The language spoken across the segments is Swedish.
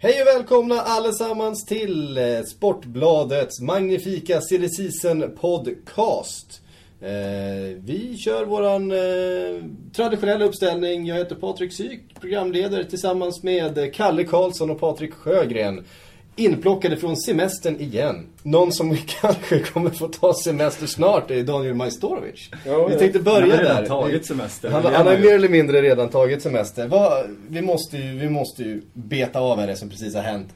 Hej och välkomna allesammans till eh, Sportbladets magnifika silly season podcast. Eh, vi kör våran eh, traditionella uppställning. Jag heter Patrik Syk, programledare tillsammans med Kalle Karlsson och Patrik Sjögren. Inplockade från semestern igen. Någon som kanske kommer få ta semester snart är Daniel Majstorovic. Vi tänkte börja Han har redan där. tagit semester. Han, han har mer eller mindre redan tagit semester. Vad, vi, måste ju, vi måste ju beta av det som precis har hänt.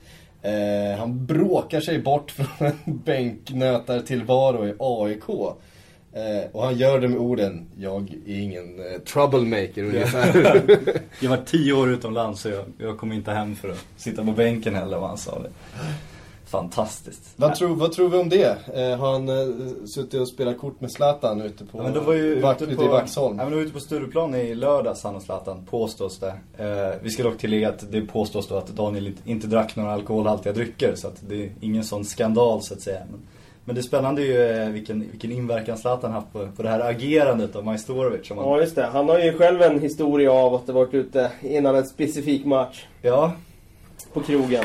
Eh, han bråkar sig bort från en bänknötartillvaro i AIK. Eh, och han gör det med orden, jag är ingen eh, troublemaker ungefär. Jag var tio år utomlands så jag, jag kom inte hem för att sitta på bänken heller vad han sa. Det. Fantastiskt. vad, tror, vad tror vi om det? Eh, har han eh, suttit och spelat kort med Zlatan ute på, Ja, men då var ju Vack- ute på, i Vaxholm? Ja, men var ute på Stureplan i lördags, han och Zlatan, påstås det. Eh, vi ska dock tillägga att det påstås då att Daniel inte, inte drack några alkoholhaltiga drycker. Så att det är ingen sån skandal så att säga. Men, men det spännande är ju eh, vilken, vilken inverkan Zlatan haft på, på det här agerandet av Majstorovic. Som han, Ja, just det. Han har ju själv en historia av att ha varit ute innan en specifik match ja, på krogen.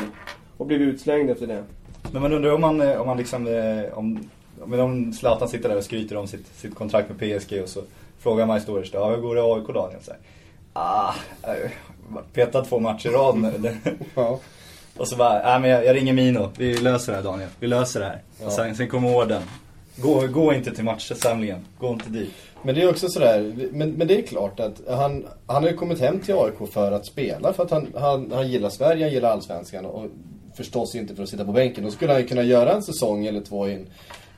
Och blivit utslängd efter det. Men man undrar om man, eh, om man liksom, eh, om, om, om Zlatan sitter där och skryter om sitt, sitt kontrakt med PSG och så frågar Majstorovic ja, hur går det i AIK Daniel? Så här, ah, petat två matcher i rad nu. Ja. Och så bara, nej men jag, jag ringer Mino, vi löser det här Daniel, vi löser det här. Ja. Och sen, sen kommer orden. Gå, gå inte till matchsamlingen, gå inte dit. Men det är också sådär, men, men det är klart att han, han har ju kommit hem till AIK för att spela. För att han, han, han gillar Sverige, han gillar Allsvenskan och förstås inte för att sitta på bänken. Då skulle han ju kunna göra en säsong eller två i en,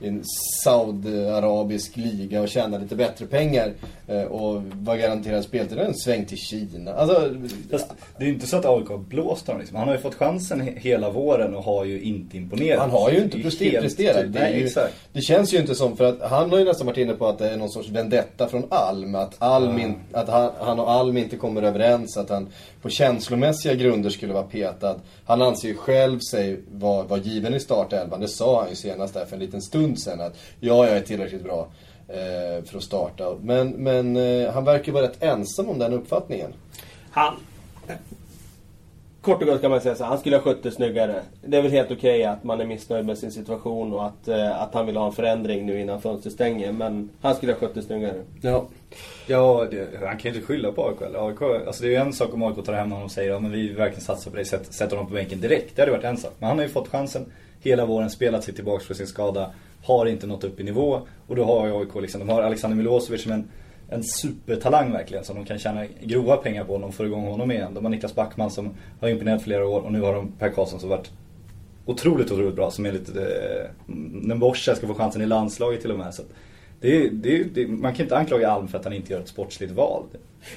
i en saudiarabisk liga och tjäna lite bättre pengar. Eh, och vara garanterad speltid. En sväng till Kina. Alltså, Fast det är ju inte så att AIK har blåst honom liksom. Han har ju fått chansen he- hela våren och har ju inte imponerat. Han har ju inte presterat. presterat. tydligt. Det, ju, det känns ju inte som, för att han har ju nästan varit inne på att det är någon sorts vendetta från Alm. Att, Alm in, att han, han och Alm inte kommer överens. Att han på känslomässiga grunder skulle vara petad. Han anser ju själv sig vara, vara given i startelvan. Det sa han ju senast där för en liten stund sedan. Att ja, jag är tillräckligt bra eh, för att starta. Men, men eh, han verkar vara rätt ensam om den uppfattningen. Han... Kort och gott kan man säga så här, han skulle ha skött det snyggare. Det är väl helt okej att man är missnöjd med sin situation och att, eh, att han vill ha en förändring nu innan fönstret stänger. Men han skulle ha skött det snyggare. Ja. Ja, det, han kan ju inte skylla på AIK. Alltså det är ju en sak om AIK tar hem honom och säger ja, men vi verkligen satsar på dig, sätt, sätter honom på bänken direkt. Det hade varit en sak. Men han har ju fått chansen hela våren, spelat sig tillbaka från sin skada, har inte nått upp i nivå. Och då har AIK liksom, de har Alexander Milosevic som en, en supertalang verkligen. Som de kan tjäna grova pengar på om de får igång honom igen. De har Niklas Backman som har imponerat flera år och nu har de Per Karlsson som varit otroligt, otroligt bra. Som är lite, eh, ska få chansen i landslaget till och med. Så det, det, det, man kan inte anklaga Alm för att han inte gör ett sportsligt val.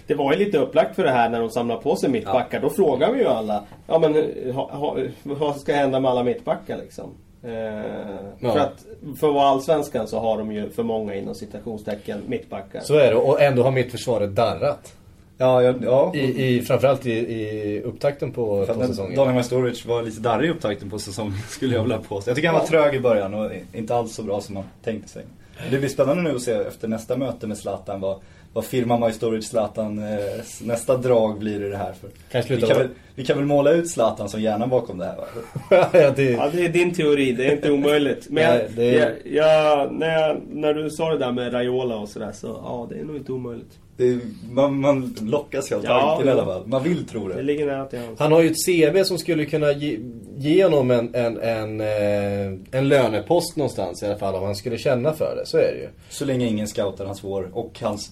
Det var ju lite upplagt för det här när de samlar på sig mittbackar. Då frågar vi ju alla, ja men eh, ha, ha, vad ska hända med alla mittbackar liksom? Eh, Ja. För att för att vara allsvenskan så har de ju för många inom citationstecken mittbackar. Så är det. Och ändå har mittförsvaret darrat. Ja, ja, ja. I, i, framförallt i, i upptakten på, på säsongen. Daniel Majstorovic var lite darrig i upptakten på säsongen skulle jag vilja påstå. Jag tycker han var trög i början och inte alls så bra som man tänkte sig. Det blir spännande nu att se efter nästa möte med Zlatan vad, vad firma Majstorovic Zlatan eh, nästa drag blir i det här. För Kanske vi, kan väl, vi kan väl måla ut Zlatan som hjärnan bakom det här va? ja, det, Ja, det är din teori. Det är inte omöjligt. Men Nej, det är- jag, jag, när, jag, när du sa det där med Raiola och sådär så ja, det är nog inte omöjligt. Det är, man, man lockas ju av Ja, tanken i ja. alla fall. Man vill tro Det det. ligger nära till hands. han har ju ett CV som skulle kunna ge, ge honom en, en, en, eh, en lönepost någonstans i alla fall om han skulle känna för det. Så är det ju. Så länge ingen scoutar hans vår och hans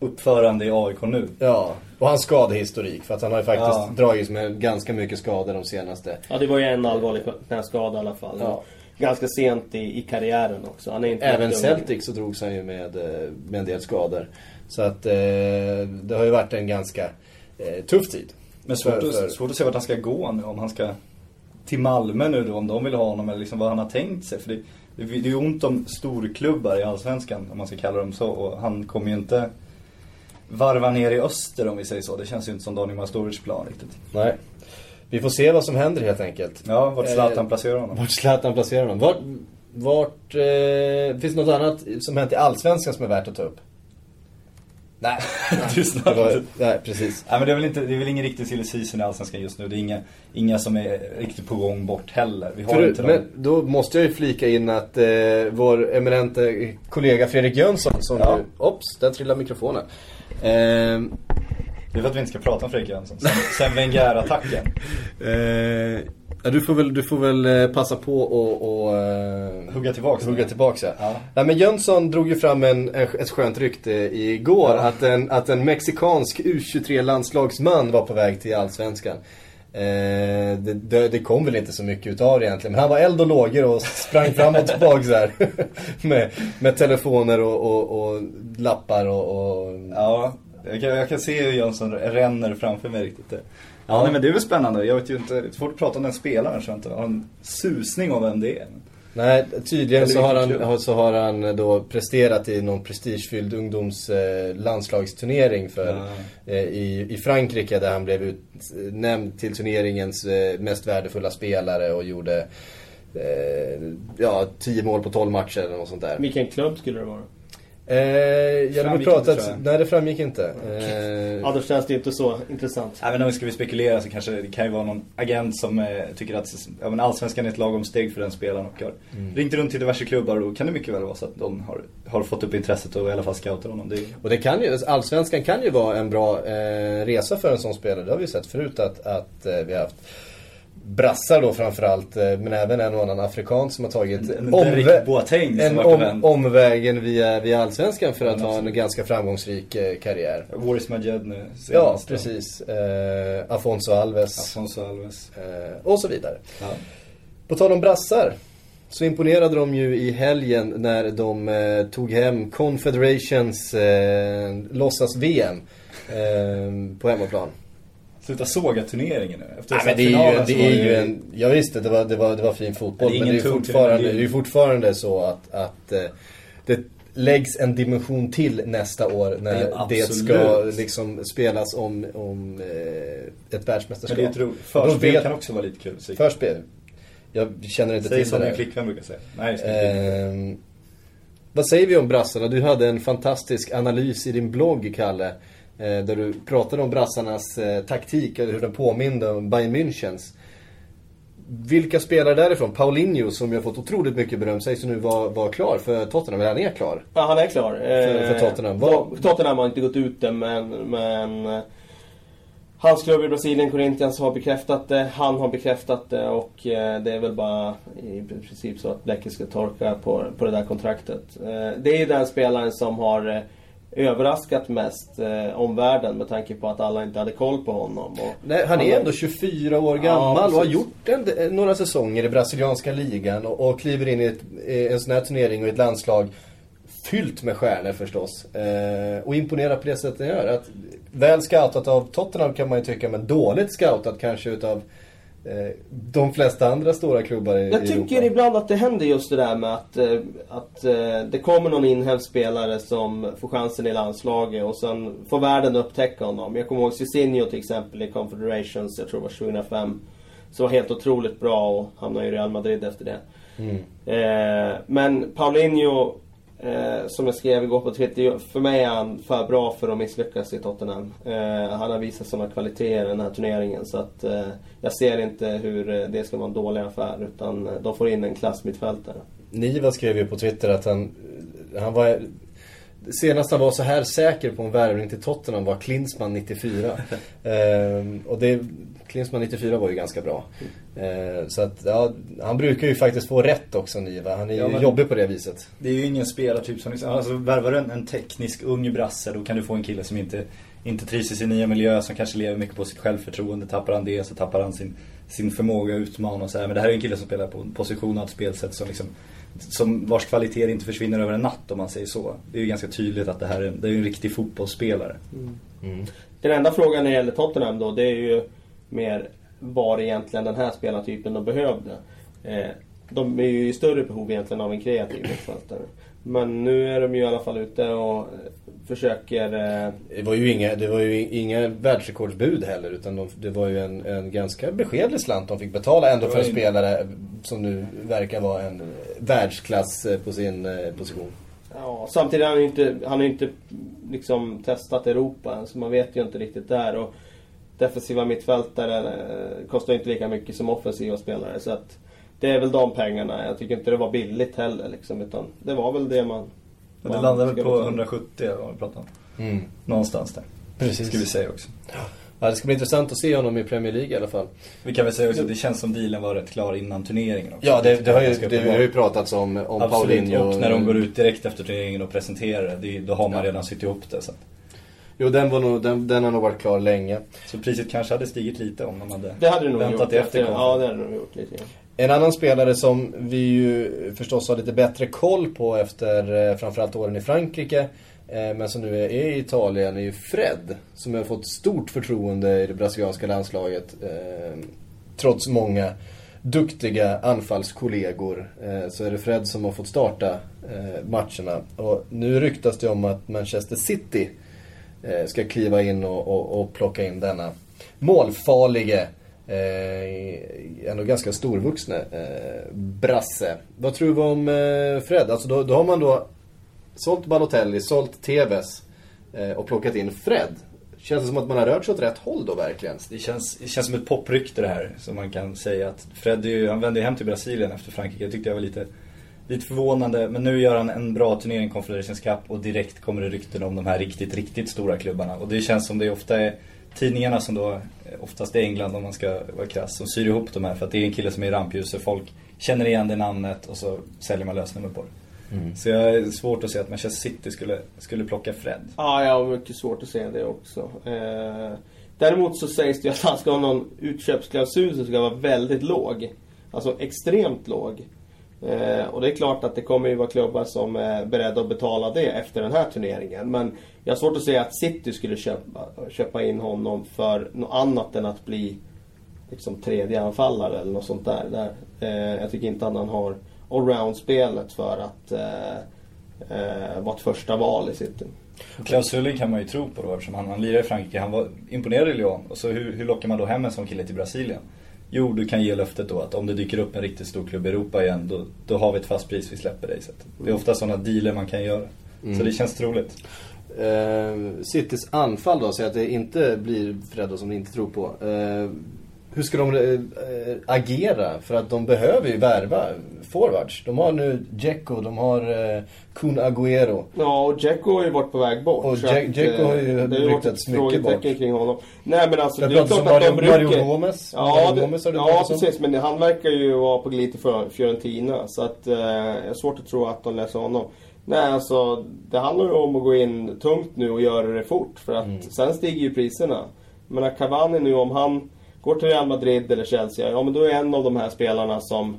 uppförande i AIK nu. Ja, och hans skadehistorik. För att han har ju faktiskt Ja. dragits med ganska mycket skador de senaste. Ja, det var ju en allvarlig knäskada i alla fall. Ja. Ganska sent i, i karriären också. Han är inte Även. Celtic så drogs han ju med, eh, med en del skador. Så att eh, det har ju varit en ganska eh, tuff tid. Men svårt, För- för- Att, svårt att se vart han ska gå nu. Om han ska till Malmö nu då, om de vill ha honom. Eller liksom vad han har tänkt sig. För det, det, det är ju ont om storklubbar i Allsvenskan, om man ska kalla dem så. Och han kommer ju inte varva ner i öster om vi säger så. Det känns ju inte som Daniel Majstorovic plan riktigt. Nej. Vi får se vad som händer helt enkelt. Ja, vart Zlatan Eh, placerar honom. Vart Zlatan placerar honom. Vart, vart eh, finns det något annat som hänt i Allsvenskan som är värt att ta upp? Nej, det var, nej precis. Nej men det är väl, inte, det är väl ingen riktig silly season i Allsvenskan just nu. Det är inga, inga som är riktigt på gång bort heller. Vi har För, inte men dem. då måste jag ju flika in att eh, vår eminente kollega Fredrik Jönsson som Ja. nu... Ops, där trillar mikrofonen. Eh, Det är för att vi inte ska prata om Fredrik Jönsson. Sen, sen Wenger-attacken. eh, ja, du får väl, du får väl eh, passa på och... och eh, Hugga tillbaks. Hugga tillbaks ja. Ja. Nej men Jönsson drog ju fram en, en, ett skönt rykte igår Ja. att, en, att en mexikansk U23-landslagsman var på väg till Allsvenskan. Eh, det, det, det kom väl inte så mycket utav det egentligen. Men han var eld och lågor och sprang fram och tillbaka så här. med, med telefoner och, och, och lappar och... och... Ja, jag kan, jag kan se hur Jönsson ränner framför mig riktigt. Ja, Ja. Nej, men det är väl spännande. Jag vet ju inte, det är svårt att prata om den spelaren så jag inte har en susning om vem det är. Nej, tydligen så har, han, så har han då presterat i någon prestigefylld ungdoms eh, för, Ja. eh, i, i Frankrike där han blev utnämnd till turneringens eh, mest värdefulla spelare och gjorde eh, ja, 10 mål på 12 matcher eller något sånt där. Vilken klubb skulle det vara? Eh, jag hade Framgick pratat, inte, nej det framgick inte. Eh, Ja, då känns det inte så intressant. Även om vi ska vi spekulera så kanske det kan ju vara någon agent som eh, tycker att ja, men allsvenskan är ett lagom steg för den spelaren och har ringt runt till diverse klubbar och då kan det mycket väl vara så att de har, har fått upp intresset och i alla fall scoutar honom. Det är, Och det kan ju, Allsvenskan kan ju vara en bra eh, resa för en sån spelare. Det har vi sett förut att, att eh, vi har haft brassar då framförallt, eh, men även en och annan afrikan som har tagit En- omvä- Boateng en om, omvägen via, via Allsvenskan för Ja, att men ha en ganska framgångsrik eh, karriär. Waris Majed nu senast. Ja, precis. Eh, Afonso Alves Afonso Alves. eh, och så vidare. Ja. På tal om brassar. Så imponerade de ju i helgen när de eh, tog hem Confederations eh, låtsas-VM eh, på hemmaplan. Sluta såga turneringen nu. Efter Nej, men det är ju, det är ju en, jag visste det var, det var, det var fin fotboll. Det men det är, fortfarande, det är ju fortfarande så att, att eh, det läggs en dimension till nästa år när är det, ska liksom spelas om, om eh, ett världsmästerskap. Men det är roligt. Förspel vet- kan också vara lite kul. Så- Förspel. Jag känner inte Säg till som det min där. flickvän brukar säga. Nej. Ehm, vad säger vi om brassarna? Du hade en fantastisk analys i din blogg, Kalle. Eh, Där du pratade om brassarnas eh, taktik hur den påminde om Bayern Münchens. Vilka spelare därifrån? Paulinho som ju har fått otroligt mycket beröm sägs nu vara var klar för Tottenham. Eller han är klar. Ja, han är klar. För- för Eh, Tottenham. Vad- Tottenham har inte gått ut det, men... men Hans klubb i Brasilien, Corinthians, har bekräftat det. Han har bekräftat det och det är väl bara i princip så att bläcket ska torka på, på det där kontraktet. Det är ju den spelaren som har överraskat mest eh, omvärlden med tanke på att alla inte hade koll på honom. Nej, han är ändå 24 år gammal Ja, och har gjort en, några säsonger i brasilianska ligan och, och kliver in i ett, eh, en sån här turnering och ett landslag fyllt med stjärnor förstås. Eh, och imponerar på det sättet han gör. Att, väl scoutat av Tottenham kan man ju tycka, men dåligt scoutat kanske utav de flesta andra stora klubbar i, Jag i tycker Europa. ibland att det händer just det där med att, eh, att eh, det kommer någon inhemsk spelare som får chansen i landslaget och sen får världen upptäcka honom. Jag kommer ihåg Cicinho till exempel i Confederations, jag tror det var 2005. Som var helt otroligt bra och hamnade i Real Madrid efter det. Eh, men Paulinho, eh, som jag skrev igår på Twitter, för mig är han för bra för att misslyckas i Tottenham. Eh, han har visat sådana kvaliteter i den här turneringen så att eh, jag ser inte hur eh, det ska vara en dålig affär utan eh, de får in en klassmittfältare. Niva skrev ju på Twitter att han, han var... Senast han var så här säker på en värvning till Tottenham var Klinsmann 94. ehm, och det, Klinsmann 94 var ju ganska bra. Ehm, så att, ja, han brukar ju faktiskt få rätt också Niva. Han är ju Ja, jobbig på det viset. Det är ju ingen spelartyp som liksom, alltså värvar du en, en teknisk ung brasse då kan du få en kille som inte, inte trivs i sin nya miljö, som kanske lever mycket på sitt självförtroende. Tappar han det så tappar han sin, sin förmåga att utmana och så här. Men det här är en kille som spelar på en position och ett spelsätt som liksom som vars kvaliteter inte försvinner över en natt om man säger så. Det är ju ganska tydligt att det här är, en- det är en riktig fotbollsspelare. Den enda frågan när det gäller Tottenham då, det är ju mer var egentligen den här spelartypen de behövde. Eh, de är ju i större behov egentligen av en kreativ mittfältare. Men nu är de ju i alla fall ute och eh, försöker... Eh, Det var ju inga, det var ju inga världsrekordsbud heller utan de, det var ju en, en ganska beskedlig slant de fick betala ändå för en spelare som nu verkar vara en världsklass eh, på sin position. Ja, samtidigt har han ju inte, han har inte liksom testat Europa än, så man vet ju inte riktigt där. Och defensiva mittfältare kostar ju inte lika mycket som offensiva spelare. Så att det är väl de pengarna. Jag tycker inte det var billigt heller liksom, utan det var väl det man... Men det man landade väl på betala. 170 eller vad vi pratade om. Mm. Någonstans där. Precis. Ska vi säga också. Ja, det ska bli intressant att se honom i Premier League i alla fall. Vi kan väl säga också att det känns som dealen var rätt klar innan turneringen också. Ja, det, det, har, ju, det, uppenbart. har ju pratats om, om Absolut, Paulinho. och när de går ut direkt efter turneringen och presenterar det, det, då har man redan sytt ihop det. Så, Jo, den, var nog, den, den har nog varit klar länge. så priset kanske hade stigit lite om de hade Det hade det nog väntat gjort. efter Ja, det hade det nog gjort lite grann. En annan spelare som vi ju förstås har lite bättre koll på efter eh, framförallt åren i Frankrike. Eh, men som nu är i Italien är ju Fred. Som har fått stort förtroende i det brasilianska landslaget. Eh, trots många duktiga anfallskollegor. Så är det Fred som har fått starta matcherna. Och nu ryktas det om att Manchester City ska kliva in och, och, och plocka in denna målfarlige Eh, ändå ganska storvuxne eh, brasse. Vad tror vi om eh, Fred? Alltså då, då har man då sålt Balotelli, sålt Tevez eh, och plockat in Fred. Känns det som att man har rört sig åt rätt håll då verkligen? Det känns, det känns som ett poprykte det här. Som man kan säga att Fred ju, han vände ju hem till Brasilien efter Frankrike. Det tyckte jag var lite, lite förvånande. Men nu gör han en bra turnering, Confederations Cup. Och direkt kommer det rykten om de här riktigt, riktigt stora klubbarna. Och det känns som det ofta är tidningarna som då, eh, oftast i England om man ska vara krass, som syr ihop de här. För att det är en kille som är i rampljuset. Folk känner igen det namnet och så säljer man lösnummer på det. Så jag är svårt att se att Manchester City skulle, skulle plocka Fred. Ja, jag har mycket svårt att se det också. Eh, däremot så sägs det ju att han ska ha någon utköpsklausul som ska vara väldigt låg. Alltså extremt låg. Eh, och det är klart att det kommer ju vara klubbar som är beredda att betala det efter den här turneringen. Men jag har svårt att se att City skulle köpa, köpa in honom för något annat än att bli liksom tredje anfallare eller något sånt där. där. Eh, jag tycker inte att han har allround-spelet för att eh, eh, vara ett första val i City. Klaus Sulling kan man ju tro på då eftersom han, han lirade i Frankrike. Han var imponerad i Lyon. Och så hur, hur lockar man då hem en sån kille till Brasilien? Jo, du kan ge löftet då att om det dyker upp en riktigt stor klubb i Europa igen, då, då har vi ett fast pris, vi släpper dig. Så det är ofta sådana dealer man kan göra. Så det känns troligt. Eh, Citys anfall då, säg att det inte blir Fred då, som ni inte tror på. Eh, hur ska de eh, agera? För att de behöver ju värva forwards. De har nu Dzeko, de har eh, Kun Agüero. Ja, och Dzeko har ju varit på väg bort. Och Dzeko har ju eh, det ryktats mycket bort. kring honom. Nej men alltså, Det det är klart att de Mario- Mario. Gomez. Ja, Mario det, Gomez har det ja precis. Men han verkar ju vara på till Fior- Fiorentina. Så att, eh, jag har svårt att tro att de läser honom. Nej, alltså det handlar ju om att gå in tungt nu och göra det fort. För att Mm. sen stiger ju priserna. Men att Cavani nu, om han går till Real Madrid eller Chelsea, ja men då är en av de här spelarna som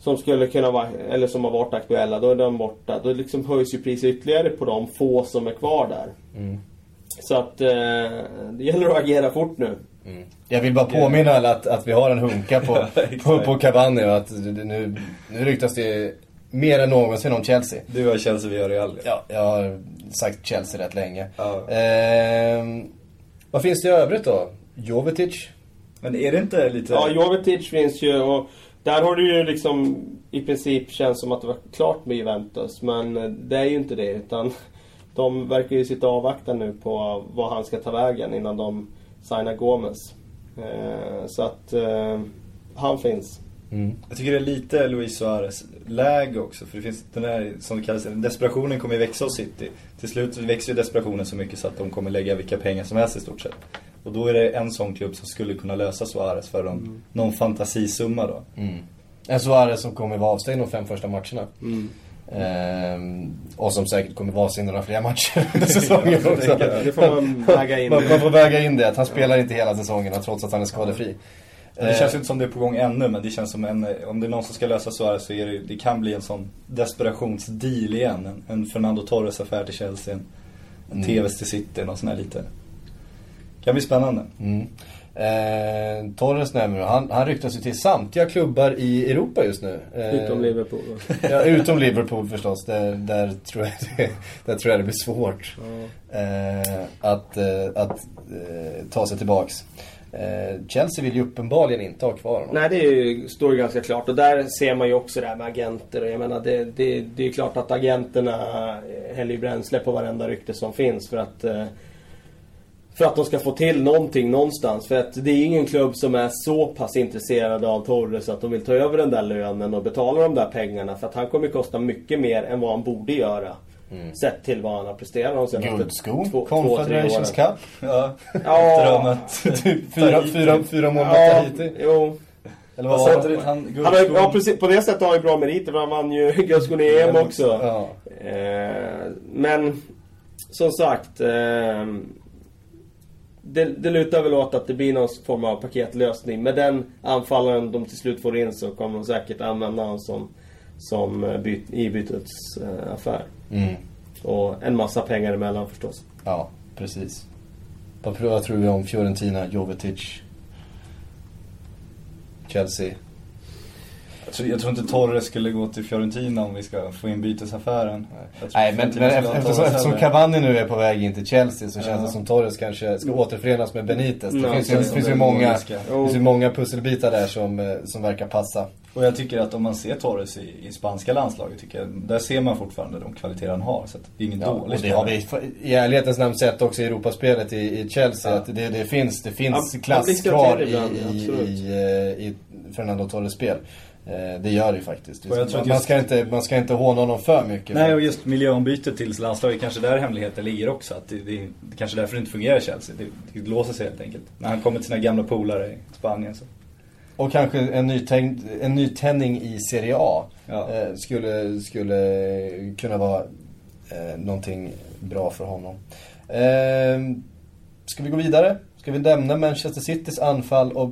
som skulle kunna vara, eller som har varit aktuella, då är de borta. Då liksom höjs ju priset ytterligare på de få som är kvar där. Mm. Så att eh, det gäller att agera fort nu. Jag vill bara påminna alla att, att vi har en hunka på, exakt. på, på Cavani och att nu, nu ryktas det mer än någonsin om Chelsea. Du har Chelsea, vi har Real. Ja, jag har sagt Chelsea rätt länge. Ja. Ehm, vad finns det i övrigt då? Jovetic? Men är det inte lite... Ja, Jovetic finns ju och där har det ju liksom i princip känns som att det var klart med Juventus. Men det är ju inte det utan de verkar ju sitta och avvakta nu på vad han ska ta vägen innan de signar Gomes. Eh, så att eh, han finns. Jag tycker det är lite Luis Suarez läge också. För det finns den där, som det kallas, desperationen kommer ju växa hos City. Till slut växer ju desperationen så mycket så att de kommer lägga vilka pengar som helst i stort sett. Och då är det en sån klubb som skulle kunna lösa Suarez för någon, någon fantasisumma då. En Suarez som kommer vara avstängd de fem första matcherna. Ehm, och som säkert kommer vara avstängd några fler matcher under säsongen också. Det får man väga in. Man, man får väga in det, att han spelar inte hela säsongerna trots att han är skadefri. Men det känns ju inte som det är på gång ännu men det känns som en, om det är någon som ska lösa Suarez så är det, det kan bli en sån desperationsdeal igen. En, en Fernando Torres-affär till Chelsea, en, en TVs till City, något sånt här lite. Kan bli spännande. Mm. Eh, Torres nämner han, han ryktas ju till samtliga klubbar i Europa just nu. Eh, Utom Liverpool. Ja, utom Liverpool förstås. Där, där, tror jag det, där tror jag det blir svårt eh, att, eh, att eh, ta sig tillbaks. Eh, Chelsea vill ju uppenbarligen inte ha kvar honom. Nej, det ju, står ju ganska klart. Och där ser man ju också det här med agenter. Och jag menar, det, det, det är ju klart att agenterna häller ju bränsle på varenda rykte som finns för att eh, för att de ska få till någonting någonstans. För att det är ingen klubb som är så pass intresserade av Torres att de vill ta över den där lönen och betala de där pengarna. För att han kommer kosta mycket mer än vad han borde göra. Mm. Sett till vad han har presterat de senaste Guldsko, två, Confederations Cup. Ja, ja. typ fyra, fyra, fyra månader ja, Tahiti. Jo. Eller vad var det? Han, han har, ja, precis, på det sättet har han ju bra meriter. Han vann ju guldskon i EM också. Ja. Eh, men som sagt. Eh, det, det lutar väl åt att det blir någon form av paketlösning. Med den anfallaren de till slut får in så kommer de säkert använda honom som, som eh, byt, i bytesaffär. Mm. Och en massa pengar emellan förstås. Ja, precis. Vad tror vi om Fiorentina, Jovetic, Chelsea? Jag tror, jag tror, inte Torres skulle gå till Fiorentina om vi ska få in bytesaffären. Nej, men, men eftersom, eftersom Cavani nu är på väg in till Chelsea så känns ja. det som Torres kanske ska återförenas med Benitez. Det, finns, ju, det finns ju många, finns ju många pusselbitar där som, eh, som verkar passa. Och jag tycker att om man ser Torres i, i spanska landslaget, tycker jag, där ser man fortfarande de kvaliteter han har. Så det är ingen ja, dålig och det har vi i ärlighetens namn sett också i Europaspelet i, i Chelsea. Ja. Att det, det finns, det finns ja, klass kvar i, i, i, eh, i Fernando Torres spel. Eh, det gör det ju faktiskt. Man, just... man, ska inte, man ska inte håna honom för mycket. Nej, och just miljöombytet till landslaget, kanske där hemligheten ligger också. Att det, det, det kanske därför det inte fungerar i Chelsea. Det, det låser sig helt enkelt. När han kommer till sina gamla polare i Spanien så. Och kanske en, nytänd, en nytändning i Serie A. Ja. Eh, skulle, skulle kunna vara eh, någonting bra för honom. Eh, ska vi gå vidare? Ska vi lämna Manchester Citys anfall och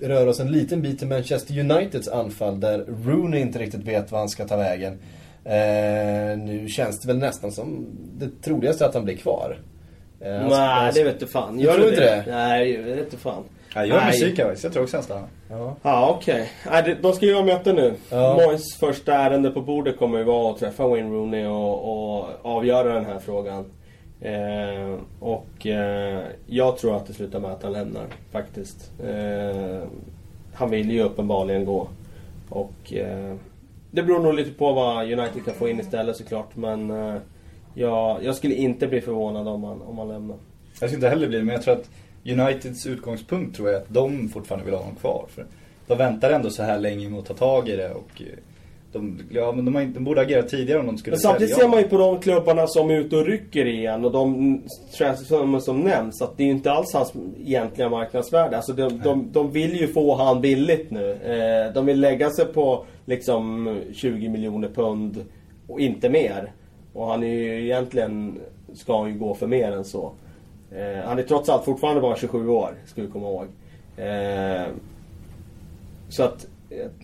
röra oss en liten bit till Manchester Uniteds anfall där Rooney inte riktigt vet vad han ska ta vägen. Eh, nu känns det väl nästan som det troligaste att han blir kvar. Eh, Nej, det vet du fan. Gör du inte det? Nej, det vet du fan. Jag gör musik Jag tror också han stannar. Ja, ja okej. Okay. De ska ju ha möte nu. Ja. Moyes första ärende på bordet kommer ju vara att träffa Wayne Rooney och, och avgöra den här frågan. Eh, och eh, jag tror att det slutar med att han lämnar faktiskt. Eh, han vill ju uppenbarligen gå. Och eh, det beror nog lite på vad United kan få in istället såklart. Men eh, jag, jag, skulle inte bli förvånad om han, om han lämnar. Jag skulle inte heller bli det, men jag tror att Uniteds utgångspunkt tror jag är att de fortfarande vill ha honom kvar. För de väntar ändå så här länge med att ta tag i det och eh, de, ja, men de, har, de borde agera tidigare om de skulle Men samtidigt ser man ju på de klubbarna som är ute och rycker igen och de transfer som nämns att det är ju inte alls hans egentliga marknadsvärde. Alltså de, de, de vill ju få han billigt nu. Eh, de vill lägga sig på liksom 20 miljoner pund och inte mer. Och han är ju egentligen, ska han ju gå för mer än så. Eh, han är trots allt fortfarande bara 27 år, ska vi komma ihåg. Eh, så att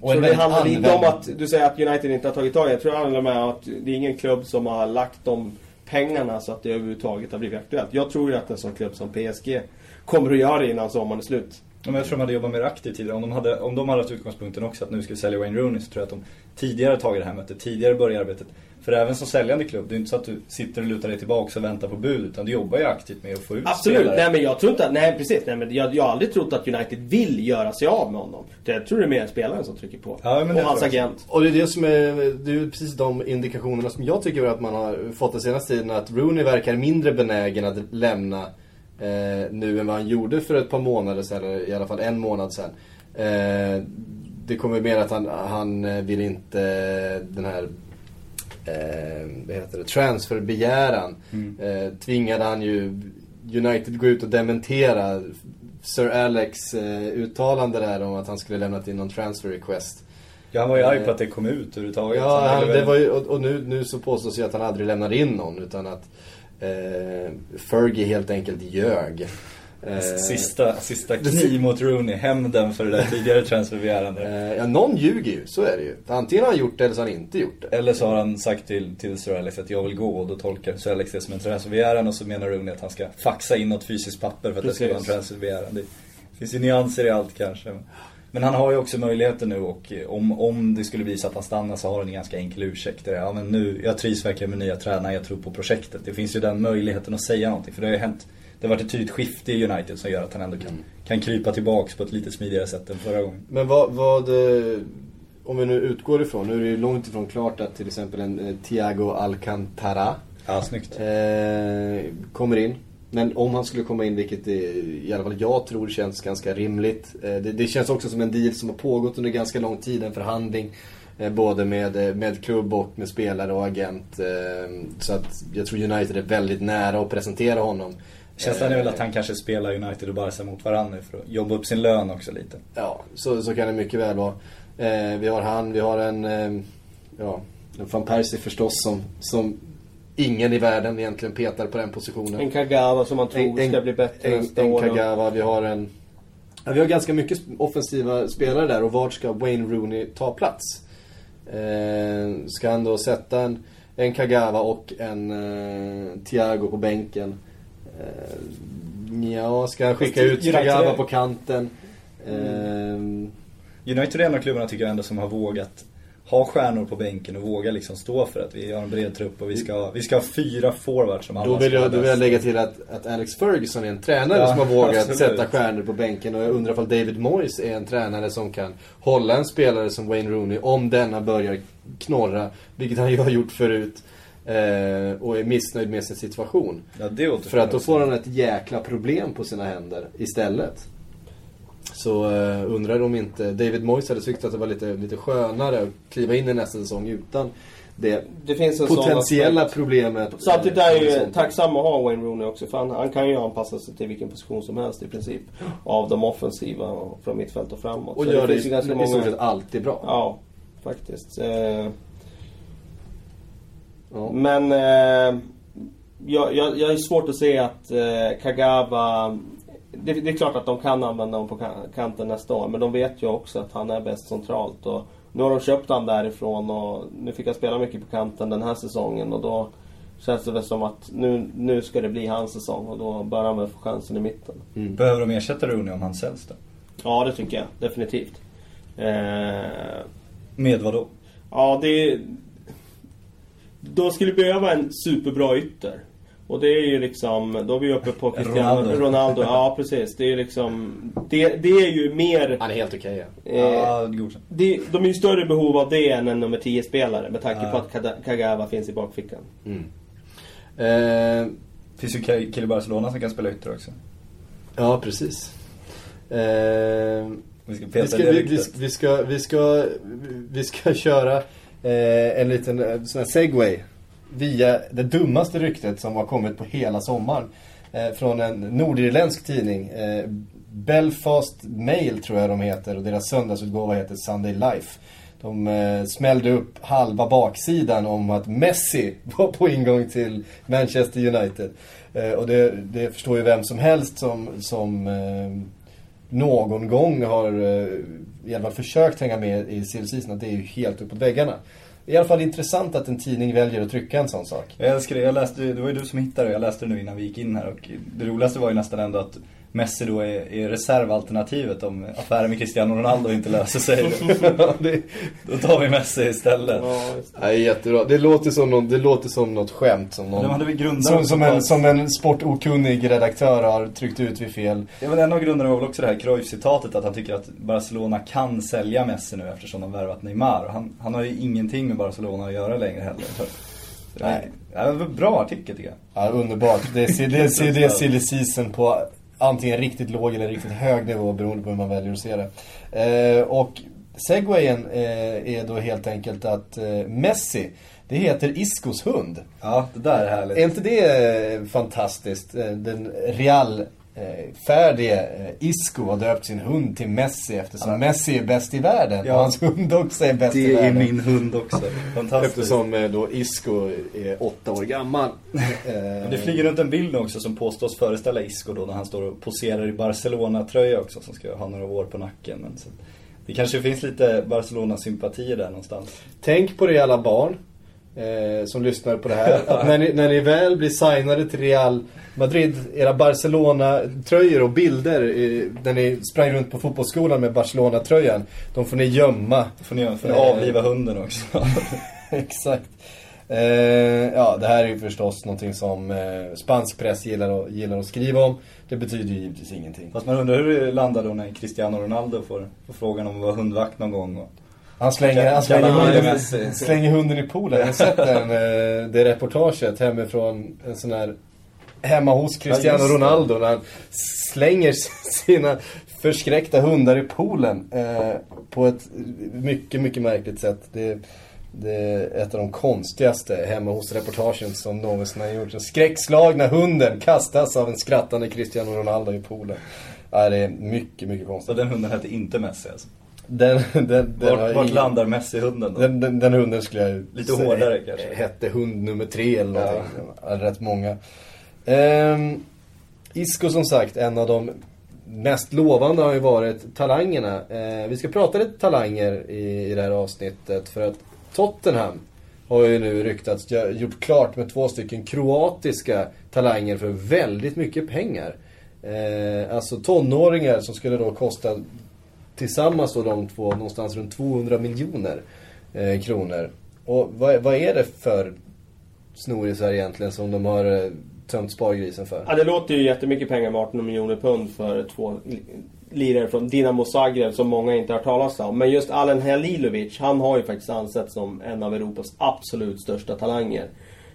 tror det handlar inte om att du säger att United inte har tagit tag i Jag tror det handlar om att det är ingen klubb som har lagt de pengarna så att det överhuvudtaget har blivit aktuellt. Jag tror ju att en sån klubb som PSG kommer att göra det innan sommaren är slut. Ja, men jag tror de hade jobbat mer aktivt tidigare. Om de hade, om de hade haft utgångspunkten också att nu ska vi sälja Wayne Rooney så tror jag att de tidigare tagit det här mötet, tidigare börjat arbetet. För även som säljande klubb, det är inte så att du sitter och lutar dig tillbaka och väntar på bud. Utan du jobbar ju aktivt med att få ut Absolut, spelare. nej men jag tror inte, nej precis. Nej, men jag, jag har aldrig trott att United vill göra sig av med honom. Jag tror det är mer spelaren som trycker på. Ja, och hans agent. Och det är det som är, det är precis de indikationerna som jag tycker att man har fått den senaste tiden. Att Rooney verkar mindre benägen att lämna eh, nu än vad han gjorde för ett par månader sedan. Eller i alla fall en månad sedan. Eh, det kommer mer att han, han vill inte den här eh, vad heter det, transferbegäran mm. eh, tvingade han ju United gå ut och dementera Sir Alex eh, uttalande där om att han skulle lämnat in någon transfer request. Ja, han var ju arg på att det kom ut överhuvudtaget. Ja, han, det var ju, och, och, nu, nu så påstås ju att han aldrig lämnade in någon utan att eh, Fergie helt enkelt ljög. Eh, sista, sista kniv mot Rooney, hämnden för det där tidigare transferbegärandet. Eh, ja, någon ljuger ju, så är det ju. Antingen har han gjort det eller så har han inte gjort det. Eller så har han sagt till, till Sir Alex att jag vill gå och då tolkar Sir Alex det som en transferbegäran och så menar Rooney att han ska faxa in något fysiskt papper för att Precis. det ska vara en transferbegäran. Det finns ju nyanser i allt kanske. Men han har ju också möjligheten nu och om, om det skulle visa att han stannar så har han en ganska enkel ursäkt. Ja men nu, jag trivs verkligen med nya tränare, jag tror på projektet. Det finns ju den möjligheten att säga någonting för det har ju hänt det har varit ett tydligt skifte i United som gör att han ändå kan, Mm. kan krypa tillbaks på ett lite smidigare sätt än förra gången. Men vad, vad eh, om vi nu utgår ifrån, nu är det ju långt ifrån klart att till exempel en eh, Thiago Alcantara Ja, snyggt. eh, kommer in. Men om han skulle komma in, vilket det, i alla fall jag tror känns ganska rimligt. Eh, det, det känns också som en deal som har pågått under ganska lång tid, en förhandling. Eh, både med, eh, med klubb och med spelare och agent. Så att jag tror United är väldigt nära att presentera honom. Känslan är väl att han kanske spelar United och Barca mot varandra för att jobba upp sin lön också lite. Ja, så, så kan det mycket väl vara. Vi har han, vi har en, ja, en van Persie förstås som, som ingen i världen egentligen petar på den positionen. En Kagawa som man tror ska bli bättre en, nästa en år. Kagawa, vi har en... Ja, vi har ganska mycket offensiva spelare där och vart ska Wayne Rooney ta plats? Eh, ska han då sätta en, en Kagawa och en eh, Thiago på bänken? Eh, ja, ska han skicka ut United Kagawa på kanten? Eh, United är en av klubbarna tycker jag ändå som har vågat ha stjärnor på bänken och våga liksom stå för att vi har en bred trupp och vi ska, vi ska ha fyra forwards som alla Då vill jag, då vill jag lägga till att, att Alex Ferguson är en tränare Ja, som har vågat absolut. sätta stjärnor på bänken. Och jag undrar ifall David Moyes är en tränare som kan hålla en spelare som Wayne Rooney om denna börjar knorra, vilket han ju har gjort förut. Eh, och är missnöjd med sin situation. Ja, För att då får han ett jäkla problem på sina händer istället. Så eh, undrar om inte David Moyes hade tyckt att det var lite, lite skönare att kliva in i nästa säsong utan det Det finns en sån potentiella aspekt. problemet. Samtidigt eh, är jag ju sånt. tacksam att ha Wayne Rooney också för han, han kan ju anpassa sig till vilken position som helst i princip. Av de offensiva och från mittfält och framåt. Och Så gör det i, ganska i många- stort sett alltid bra. Ja, faktiskt. Eh, Ja. Men eh, jag, jag, jag är svårt att se att eh, Kagawa... Det, det är klart att de kan använda honom på kan- kanten nästa år. Men de vet ju också att han är bäst centralt. Och nu har de köpt han därifrån och nu fick han spela mycket på kanten den här säsongen. Och då känns det väl som att nu, nu ska det bli hans säsong. Och då bör han väl få chansen i mitten. Behöver de ersätta Rooney om han säljs då? Ja, det tycker jag. Definitivt. Eh, Med vad då? Ja, det... De skulle behöva en superbra ytter. Och det är ju liksom, då är vi uppe på Cristiano Ronaldo. Ronaldo. Ja, precis. Det är ju liksom, det, det är ju mer... Han är helt okej ja. Eh, Ja, det, de är ju större behov av det än en nummer 10-spelare med tanke Ja. på att Kagawa finns i bakfickan. Eh, finns ju ki- kille i Barcelona som kan spela ytter också. ja, precis. Eh, Vi ska vi, peta ska, det vi, vi, ryktet. vi, ska, vi, ska, vi ska köra eh, en liten eh, sån här segway via det dummaste ryktet som har kommit på hela sommaren. Eh, från en nordirländsk tidning. Eh, Belfast Mail tror jag de heter och deras söndagsutgåva heter Sunday Life. De eh, smällde upp halva baksidan om att Messi var på ingång till Manchester United. Eh, och det, det förstår ju vem som helst som, som eh, någon gång har eh, i alla fall försökt hänga med i CLC att det är ju helt uppåt väggarna. I alla fall intressant att en tidning väljer att trycka en sån sak. Jag älskar det. Jag läste, det var ju du som hittade det. Jag läste det nu innan vi gick in här. Och det roligaste var ju nästan ändå att Messi då är, är reservalternativet om affären med Cristiano Ronaldo inte löser sig. Det, Då tar vi Messi istället. Ja, det. Nej, jättebra. Det låter som, någon, det låter som något skämt. Som, någon, som, som, en, som en sportokunnig redaktör har tryckt ut vid fel. Ja, men en av grunderna var väl också det här Cruyff-citatet att han tycker att Barcelona kan sälja Messi nu eftersom de värvat Neymar. Han, han har ju ingenting med Barcelona att göra längre heller. Nej. Ja, det var en bra artikel tycker jag. Ja, underbart. Det är, det, är, det är silly season på antingen riktigt låg eller riktigt hög nivå beroende på hur man väljer att se det. Eh, och segwayen eh, är då helt enkelt att eh, Messi, det heter Iscos hund. Ja, det där är härligt. Är inte det eh, fantastiskt? Eh, Den Real eh, färdige eh, Isco har döpt sin hund till Messi eftersom Messi är bäst i världen. Ja. Och hans hund också är bäst i Det är världen. min hund också. Fantastiskt. Eftersom eh, då Isco är åtta år gammal. Eh, Det flyger runt en bild också som påstås föreställa Isco då när han står och poserar i Barcelona-tröja också som ska ha några år på nacken. Men så, det kanske finns lite Barcelona-sympatier där någonstans. Tänk på det alla barn eh, som lyssnar på det här. Att när, ni, när ni väl blir signade till Real Madrid, era Barcelona-tröjor och bilder eh, när ni sprang runt på fotbollsskolan med Barcelona-tröjan. De får ni gömma. Får ni, får ni Eh. avliva hunden också. Exakt. Eh, ja, det här är ju förstås någonting som eh, spansk press gillar, att- gillar att skriva om. Det betyder ju givetvis ingenting. Fast man undrar hur det landar då när Cristiano Ronaldo får, får frågan om att vara hundvakt någon gång. Och, Han slänger, han slänger, hunden, slänger hunden i poolen. Jag har sett den, eh, det reportaget hemifrån en sån här hemma hos Cristiano. Ronaldo när han slänger sina förskräckta hundar i poolen eh, på ett mycket, mycket märkligt sätt. Det, det är ett av de konstigaste hemma hos reportagen som någonsin har gjorts. Den skräckslagna hunden kastas av en skrattande Cristiano Ronaldo i poolen. Ja, det är mycket, mycket så konstigt. den hunden hette inte Messi alltså. Den, den, den, Vart, vart landar Messi-hunden då? den, den, den hunden skulle jag Lite säga hårdare kanske. Hette hund nummer tre eller någonting. Ja. Rätt många. Ehm, Isco som sagt, en av de mest lovande har ju varit talangerna. Eh, vi ska prata lite talanger i, i det här avsnittet för att Tottenham har ju nu ryktats gjort klart med två stycken kroatiska talanger för väldigt mycket pengar. Eh, alltså tonåringar som skulle då kosta tillsammans då de två någonstans runt 200 miljoner eh, kronor. Och vad, vad är det för snorisar egentligen som de har eh, tömt spargrisen för? Ja, det låter ju jättemycket pengar med 18 miljoner pund för två lirare från Dinamo Zagreb som många inte har hört talas om. Men just Alen Halilovic, han har ju faktiskt ansetts som en av Europas absolut största talanger.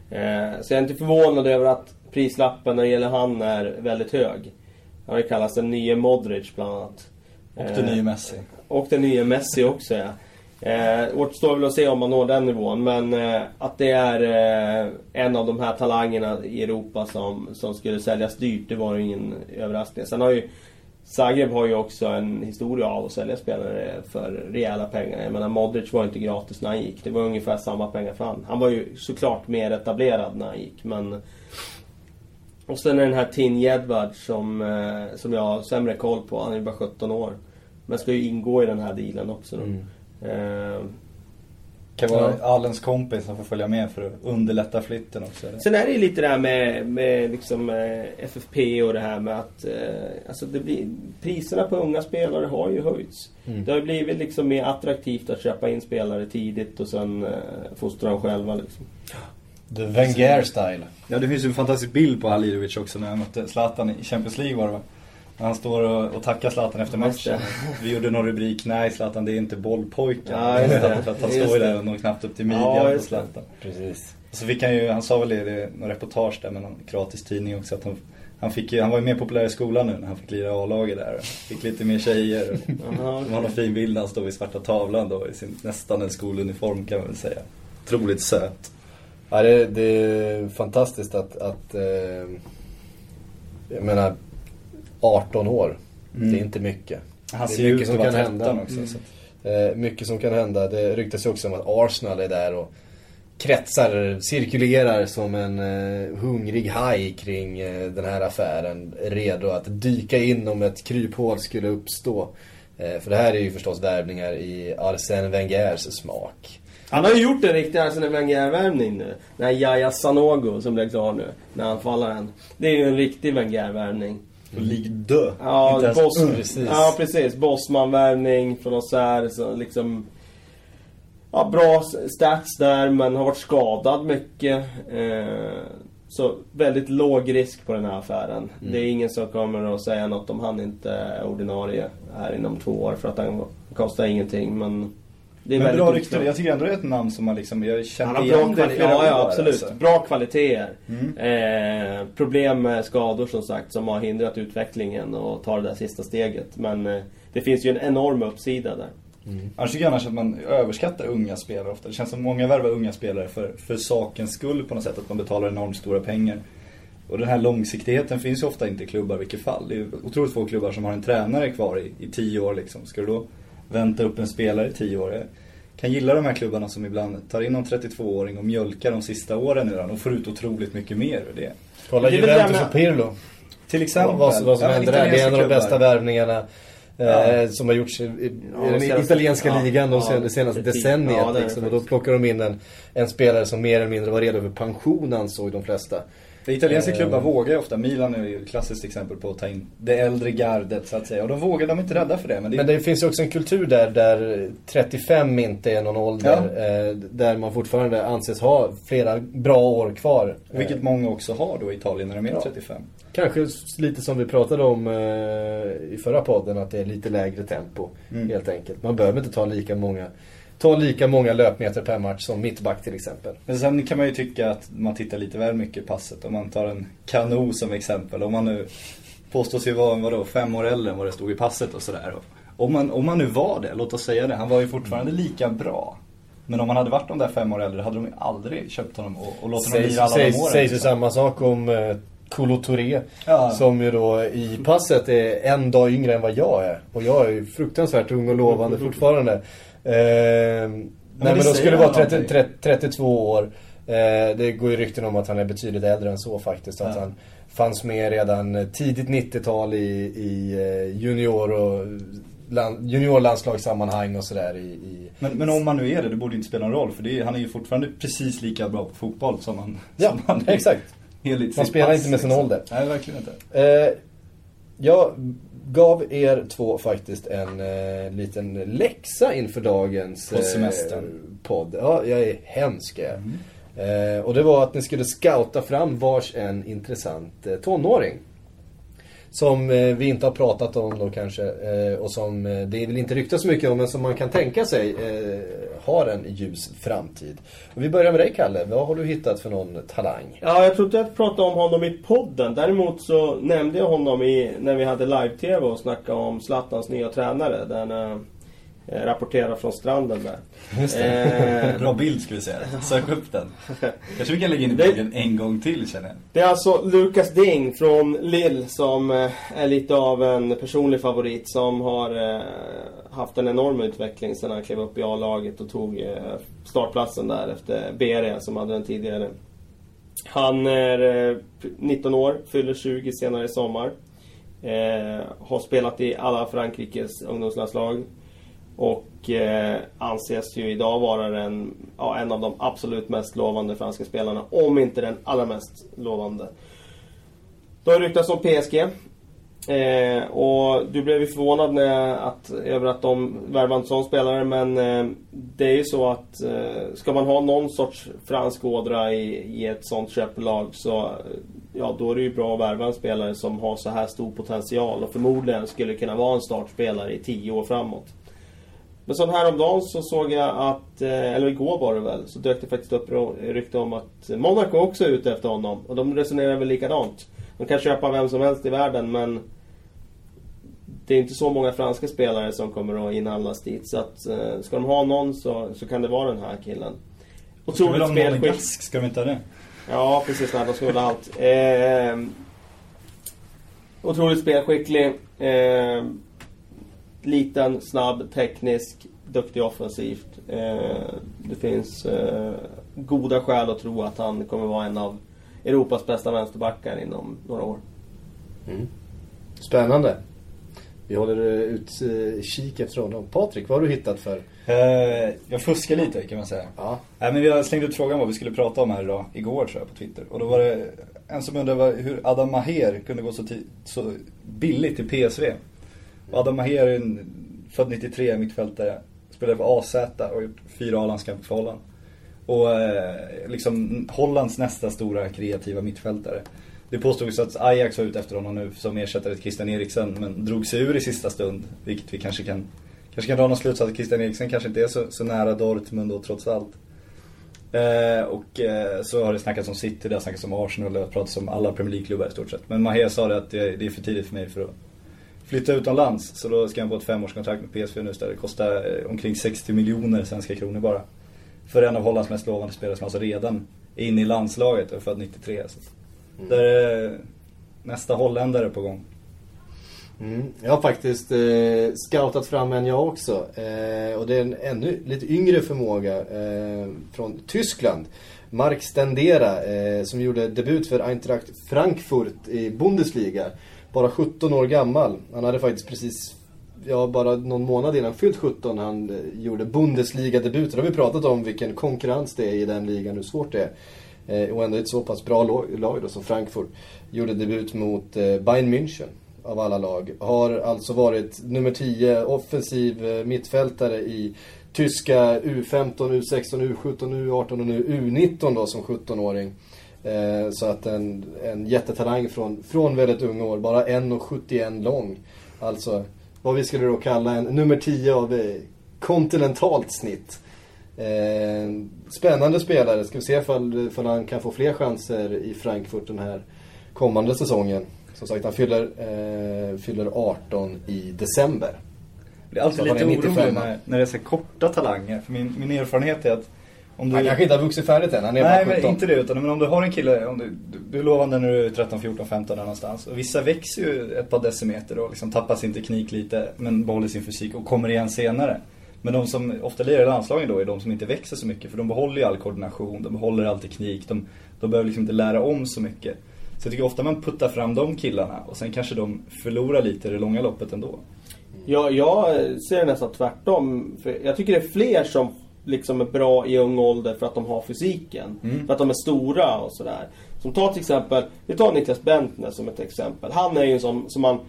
Eh, så jag är inte förvånad över att prislappen när det gäller han är väldigt hög. Han har ju kallats den nye Modric bland annat. Och Eh, den nye Messi. och den nya Messi också ja. Eh, återstår väl att se om man når den nivån men eh, att det är eh, en av de här talangerna i Europa som, som skulle säljas dyrt det var ju ingen överraskning. Sen har ju Zagreb har ju också en historia av att sälja spelare för rejäla pengar. Jag menar Modric var inte gratis när han gick. Det var ungefär samma pengar för han. Han var ju såklart mer etablerad när han gick men och sen är den här Tin Jedvard som, eh, som jag har sämre koll på. Han är ju bara 17 år. Men ska ju ingå i den här dealen också då. Eh, Kan vara Allens kompis som får följa med för att underlätta flytten också. eller? Sen är det ju lite det här med, med liksom, eh, FFP och det här med att eh, alltså det blir, priserna på unga spelare har ju höjts. Det har ju blivit liksom mer attraktivt att köpa in spelare tidigt och sen eh, fostra dem själva. Liksom. The Wenger style. Ja, det finns ju en fantastisk bild på Halilovic också när han mötte Zlatan i Champions League var det va? Han står och, och tackar Zlatan efter matchen. Vi gjorde någon rubrik, nej Zlatan det är inte bollpojken. Ja. För att han Just står ju där och når knappt upp till Ja, midjan på just det. Zlatan. Precis. Så fick han ju, han sa väl det, är någon reportage där med någon kroatisk tidning också att han, han, fick ju, han var ju mer populär i skolan nu när han fick lira A-laget där. Fick lite mer tjejer. och- Det var någon fin bild när han står vid svarta tavlan då i sin, nästan en skoluniform kan man väl säga. Otroligt söt. Ja, det, det är fantastiskt att, att eh, jag menar 18 år. Mm. Det är inte mycket. Han Det är ser mycket ut som kan 13 hända. också. Så. att- Eh, mycket som kan hända. Det ryktas ju också om att Arsenal är där och kretsar, cirkulerar som en eh, hungrig haj kring eh, den här affären. Redo att dyka in om ett kryphål skulle uppstå. Eh, för det här är ju förstås värvningar i Arsène Wengers smak. Han har ju gjort en riktig Arsene Wenger-värvning nu. Den här Yahya Sanogo som blev klar nu. När anfallaren. Det är ju en riktig Wenger-värvning. Och lig dö. Ja, Inte ens- boss, Mm, precis. ja precis. Bossman-värvning från oss här. Så liksom... Ja, bra stats där men har varit skadad mycket. Eh, så väldigt låg risk på den här affären. Mm. Det är ingen som kommer att säga något om han inte är ordinarie här inom två år för att han kostar ingenting. Men det är Men bra rykte. Jag tycker ändå det är ett namn som man liksom, jag känt Han har igen bra det i kvalitet. flera Ja, ja absolut. alltså. Bra kvaliteter. Mm. Eh, problem med skador som sagt som har hindrat utvecklingen och tar det där sista steget. Men eh, det finns ju en enorm uppsida där. Annars tycker jag annars att man överskattar unga spelare ofta. Det känns som många värvar unga spelare för, för sakens skull på något sätt. Att man betalar enormt stora pengar. Och den här långsiktigheten finns ju ofta inte i klubbar i vilket fall. Det är otroligt få klubbar som har en tränare kvar i, i tio år liksom. Ska du då vänta upp en spelare i tio år? Jag kan gilla de här klubbarna som ibland tar in någon 32-åring och mjölkar de sista åren nu och får ut otroligt mycket mer ur det. Kolla Det Juventus och Pirlo. Till exempel. vad, vad som Ja, händer där. Det är en av de bästa värvningarna eh, Ja. som har gjorts i, i, i Ja, den senaste- italienska ja, ligan de senaste precis. decenniet. Liksom, och då plockar de in en, en spelare som mer eller mindre var redo för pension ansåg de flesta. Det italienska Eh. klubbar vågar ju ofta. Milan är ju ett klassiskt exempel på att ta in det äldre gardet så att säga. Och de vågar, de är inte rädda för det. Men det, Men det finns ju också en kultur där, där 35 inte är någon ålder. Eh, där man fortfarande anses ha flera bra år kvar. Eh, vilket många också har då i Italien när de är Ja. 35. Kanske lite som vi pratade om eh, i förra podden, att det är lite lägre tempo. Mm. Helt enkelt. Man behöver inte ta lika många Ta lika många löpmeter per match som mittback till exempel. Men sen kan man ju tycka att man tittar lite väl mycket i passet. Om man tar en Kano som exempel. Om man nu påstås ju vara vadå, fem år äldre än vad det stod i passet och sådär. Om man, om man nu var det, låt oss säga det. Han var ju fortfarande lika bra. Men om han hade varit de där fem år äldre hade de ju aldrig köpt honom och, och låtit honom lira alla sägs, de åren. sägs ju liksom. samma sak om eh, Kolo Touré. Ja. Som ju då i passet är en dag yngre än vad jag är. Och jag är ju fruktansvärt ung och lovande fortfarande. Eh, nej men då säger skulle det vara han 30, någonting. 30, 32 år. Eh, det går ju rykten om att han är betydligt äldre än så faktiskt. Att Ja. han fanns med redan tidigt 90-tal i, i eh, junior och land, juniorlandslagssammanhang och sådär. I, i, Men, men om man nu är det, det borde inte spela någon roll. För är, han är ju fortfarande precis lika bra på fotboll som han, Ja, som han är exakt. Man spelar pass, inte med sin liksom. ålder. Nej, verkligen inte. Eh, jag gav er två faktiskt en eh, liten läxa inför dagens På semestern. podd. Ja, jag är hemsk jag. Eh, och det var att ni skulle scouta fram vars en intressant eh, tonåring. Som eh, vi inte har pratat om då kanske eh, och som eh, det väl inte ryktas så mycket om men som man kan tänka sig har en ljus framtid. Och vi börjar med dig Kalle, vad har du hittat för någon talang? Ja, jag tror inte jag pratade om honom i podden. Däremot så nämnde jag honom i, när vi hade live-tv och snackade om Zlatans nya tränare. Den eh, rapporterar från stranden där. Just det. Eh, Bra bild skulle vi säga. Sök upp den. Kanske vi kan lägga in i bilden en gång till känner jag. Det är alltså Lucas Ding från Lille som eh, är lite av en personlig favorit som har eh, haft en enorm utveckling sedan han klev upp i A-laget och tog startplatsen där efter BR som hade den tidigare. Han är eh, 19 år, fyller 20 senare i sommar. Har spelat i alla Frankrikes ungdomslandslag. Och eh, anses ju idag vara den, ja, en av de absolut mest lovande franska spelarna. Om inte den allra mest lovande. Det har ryktats om PSG. Eh, och du blev ju förvånad när, att, över att de värvade en sån spelare men eh, det är ju så att eh, ska man ha någon sorts fransk ådra i, i ett sånt köplag så eh, ja, då är det ju bra att värva en spelare som har så här stor potential och förmodligen skulle kunna vara en startspelare i tio år framåt. Men så häromdagen så såg jag att, eh, eller igår var det väl, så dök det faktiskt upp rykte om att Monaco också är ute efter honom. Och de resonerar väl likadant. De kan köpa vem som helst i världen men det är inte så många franska spelare som kommer att inhandlas dit. Så att eh, ska de ha någon så, så kan det vara den här killen. Otroligt spelskick. gask? Ska vi inte ha det? Ja, precis. Nej, de ska väl ha allt. Eh, otroligt spelskicklig. Eh, liten, snabb, teknisk, duktig offensivt. Eh, det finns eh, goda skäl att tro att han kommer vara en av Europas bästa vänsterbackar inom några år. Spännande. Vi håller eh, utkik efter honom. Patrik, vad har du hittat för? Eh, jag fuskar lite kan man säga. Ja. Nej, men vi har slängt ut frågan vad vi skulle prata om här idag, igår tror jag på Twitter. Och då var det en som undrade hur Adam Maher kunde gå så, så billigt till PSV. Adam Maher är en född 93 mittfältare. Spelade för AZ och har gjort fyra A-landskamper för Holland. Och eh, liksom Hollands nästa stora kreativa mittfältare. Det påstods att Ajax var ute efter honom nu som ersättare till Christian Eriksen men drog sig ur i sista stund. Vilket vi kanske kan, kanske kan dra någon slutsats att Christian Eriksen kanske inte är så, så nära Dortmund då trots allt. Eh, och eh, så har det snackats om City, det har snackats om Arsenal, det har pratats om alla Premier League-klubbar i stort sett. Men Maher sa det att det, det är för tidigt för mig för att flytta utomlands. Så då ska han få ett femårskontrakt med PSV nu istället. Det kostar eh, omkring 60 miljoner svenska kronor bara. För en av Hollands mest lovande spelare som alltså redan är inne i landslaget och är född 93. Så. Där är nästa holländare på gång. Mm. Jag har faktiskt eh, scoutat fram en jag också. Eh, och det är en ännu lite yngre förmåga eh, från Tyskland. Mark Stendera eh, som gjorde debut för Eintracht Frankfurt i Bundesliga. Bara 17 år gammal. Han hade faktiskt precis, ja bara någon månad innan fyllt 17 han eh, gjorde Bundesliga-debut. Då har vi pratat om vilken konkurrens det är i den ligan, hur svårt det är. Eh, och ändå ett så pass bra lag då som Frankfurt. Gjorde debut mot eh, Bayern München av alla lag. Har alltså varit nummer 10 offensiv mittfältare i tyska U15, U16, U17, U18 och nu U19 då som 17-åring. Eh, så att en, en jättetalang från, från väldigt unga år, bara 1,71 lång. Alltså vad vi skulle då kalla en nummer 10 av eh, kontinentalt snitt. Eh, spännande spelare. Ska vi se ifall, ifall han kan få fler chanser i Frankfurt den här kommande säsongen. Som sagt, han fyller, eh, fyller 18 i december. Det är alltid lite orolig när, när det är så korta talanger. För min, min erfarenhet är att om du... Han kanske inte har vuxit färdigt än, han är Nej, bara 17. men inte det. Utan men om du har en kille, om du, du, du är lovande när du är 13, 14, 15 där någonstans. Och vissa växer ju ett par decimeter och liksom tappar sin teknik lite, men behåller sin fysik och kommer igen senare. Men de som ofta lirar i landslagen då är de som inte växer så mycket. För de behåller ju all koordination, de behåller all teknik. De, de behöver liksom inte lära om så mycket. Så jag tycker ofta man puttar fram de killarna och sen kanske de förlorar lite i det långa loppet ändå. Ja, jag ser det nästan tvärtom. För jag tycker det är fler som liksom är bra i ung ålder för att de har fysiken. Mm. För att de är stora och sådär. Som ta till exempel, vi tar Niklas Bentner som ett exempel. Han är ju som, som man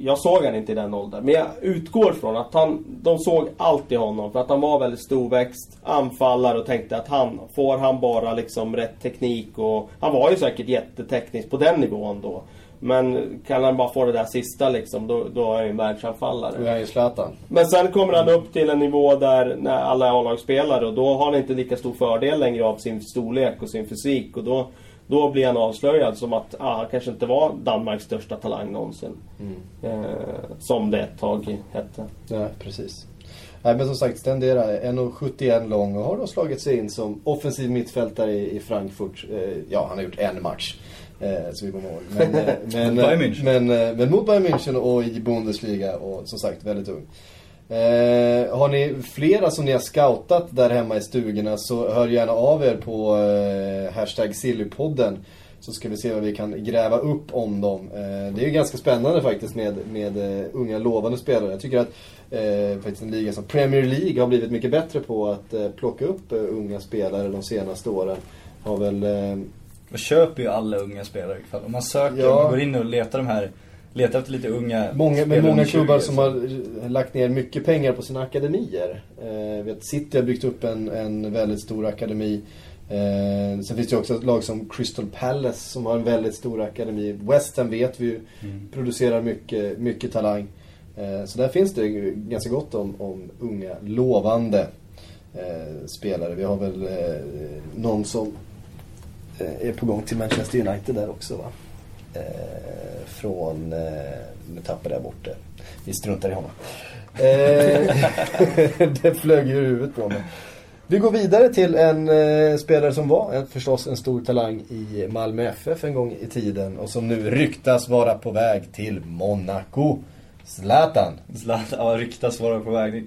jag såg han inte i den åldern. Men jag utgår från att han, de såg allt i honom. För att han var väldigt storväxt, anfallare och tänkte att han, får han bara liksom rätt teknik och... Han var ju säkert jätteteknisk på den nivån då. Men kan han bara få det där sista liksom, då, då är han ju en världsanfallare. Då är han ju Zlatan. Men sen kommer han upp till en nivå där när alla är A-lagsspelare och då har han inte lika stor fördel längre av sin storlek och sin fysik. Och då, då blir han avslöjad som att ah, han kanske inte var Danmarks största talang någonsin. Mm. Eh, som det ett tag hette. Ja, precis. Nej, men som sagt, Stendera 1,71 lång och har då slagit sig in som offensiv mittfältare i, i Frankfurt. Eh, ja, han har gjort en match. Eh, så vi kommer ihåg. Men, eh, men, men, eh, men, mot Bayern München och i Bundesliga och som sagt väldigt ung. Eh, har ni flera som ni har scoutat där hemma i stugorna så hör gärna av er på eh, hashtag Sillypodden. Så ska vi se vad vi kan gräva upp om dem. Eh, det är ju ganska spännande faktiskt med, med uh, unga lovande spelare. Jag tycker att uh, faktiskt en liga som Premier League har blivit mycket bättre på att plocka upp unga spelare de senaste åren. Har väl... Man köper ju alla unga spelare ikväll. Om man söker, ja. man går in och letar de här letar efter lite unga Många, med många klubbar som har lagt ner mycket pengar på sina akademier. Eh, vet, City har byggt upp en, en väldigt stor akademi. Eh, sen finns det ju också ett lag som Crystal Palace som har en väldigt stor akademi. West Ham vet vi ju mm. producerar mycket, mycket talang. Eh, så där finns det ganska gott om, om unga, lovande eh, spelare. Vi har väl eh, någon som är på gång till Manchester United där också va? Eh, från, eh, nu tappade jag bort det. Vi struntar i honom. Eh, det flög ur huvudet på mig. Vi går vidare till en eh, spelare som var en, förstås en stor talang i Malmö FF en gång i tiden och som nu ryktas vara på väg till Monaco. Zlatan. Zlatan, ja ryktas vara på väg.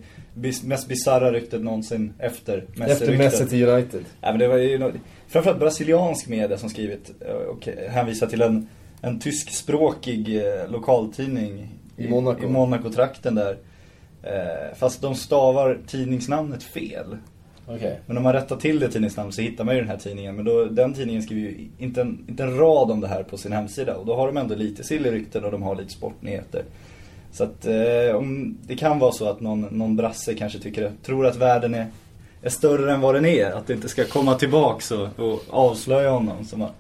Mest bisarra ryktet någonsin efter Messi Efter Messi till United. Ja, men det var ju framförallt brasiliansk media som skrivit eh, och hänvisat till en en tyskspråkig eh, lokaltidning i, Monaco. i Monaco-trakten där. Eh, fast de stavar tidningsnamnet fel. Okay. Men om man rättar till det tidningsnamnet så hittar man ju den här tidningen. Men då, den tidningen skriver ju inte en, inte en rad om det här på sin hemsida. Och då har de ändå lite sillrykten och de har lite sportnyheter. Så att eh, om, det kan vara så att någon, någon brasse kanske tycker, tror att världen är, är större än vad den är. Att det inte ska komma tillbaks och, och avslöja honom som har,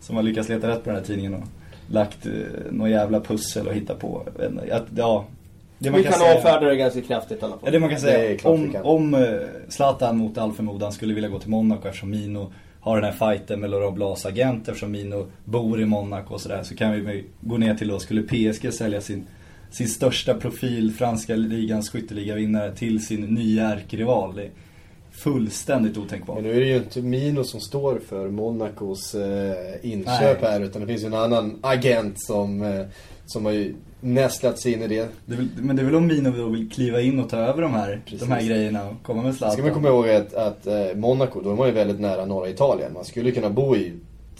som har lyckats leta rätt på den här tidningen. Och, lagt eh, någon jävla pussel och hittat på. Att, ja, det man vi kan, kan avfärda det ganska kraftigt i alla fall. Ja, det man kan säga, om, om uh, Zlatan mot all förmodan skulle vilja gå till Monaco eftersom Mino har den här fighten med Laurent Blas agent eftersom Mino bor i Monaco och sådär så kan vi gå ner till då, skulle PSG sälja sin, sin största profil, franska ligans skytteligavinnare till sin nya ärkerival fullständigt otänkbart. Men nu är det ju inte Mino som står för Monacos eh, inköp Nej. här utan det finns ju en annan agent som, eh, som har ju nästlat sig in i det. det vill, men det är väl om Mino då vill kliva in och ta över de här, de här grejerna och komma med Zlatan. Ska man komma ihåg att, att eh, Monaco, då är man ju väldigt nära norra Italien. Man skulle kunna bo i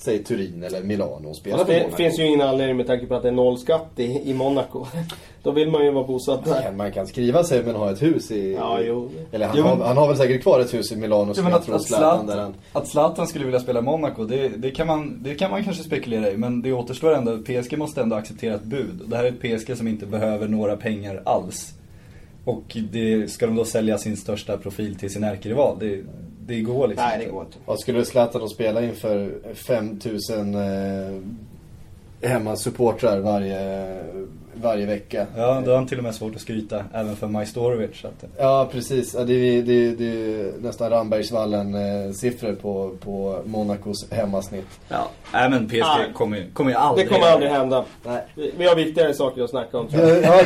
säg Turin eller Milano och spela Fast för det Monaco. finns ju ingen anledning med tanke på att det är nollskatt i, i Monaco. Då vill man ju vara bosatt där. Man- Man kan skriva sig men ha ett hus i... Ja, jo. Eller han, Jo, men- har, han har väl säkert kvar ett hus i Milano som jag att, tror att, Zlatan där han... att Zlatan skulle vilja spela i Monaco, det, det, kan man, det kan man kanske spekulera i. Men det återstår ändå, PSG måste ändå acceptera ett bud. Det här är ett PSG som inte behöver några pengar alls. Och det, ska de då sälja sin största profil till sin ärkerival? Det, det går liksom Nej, det går inte. Vad skulle Zlatan då spela inför 5000 eh, hemmasupportrar varje, varje vecka? Ja, då har han till och med svårt att skryta, även för Majstorovic. Så att, Ja, precis. Ja, det, är, det, är, det är nästan Rambergsvallen-siffror på, på Monacos hemmasnitt. ja. Nej men PSG Nej. kommer, kommer ju Det aldrig... kommer aldrig hända. Nej. Vi, har viktigare saker att snacka om tror jag. Ja,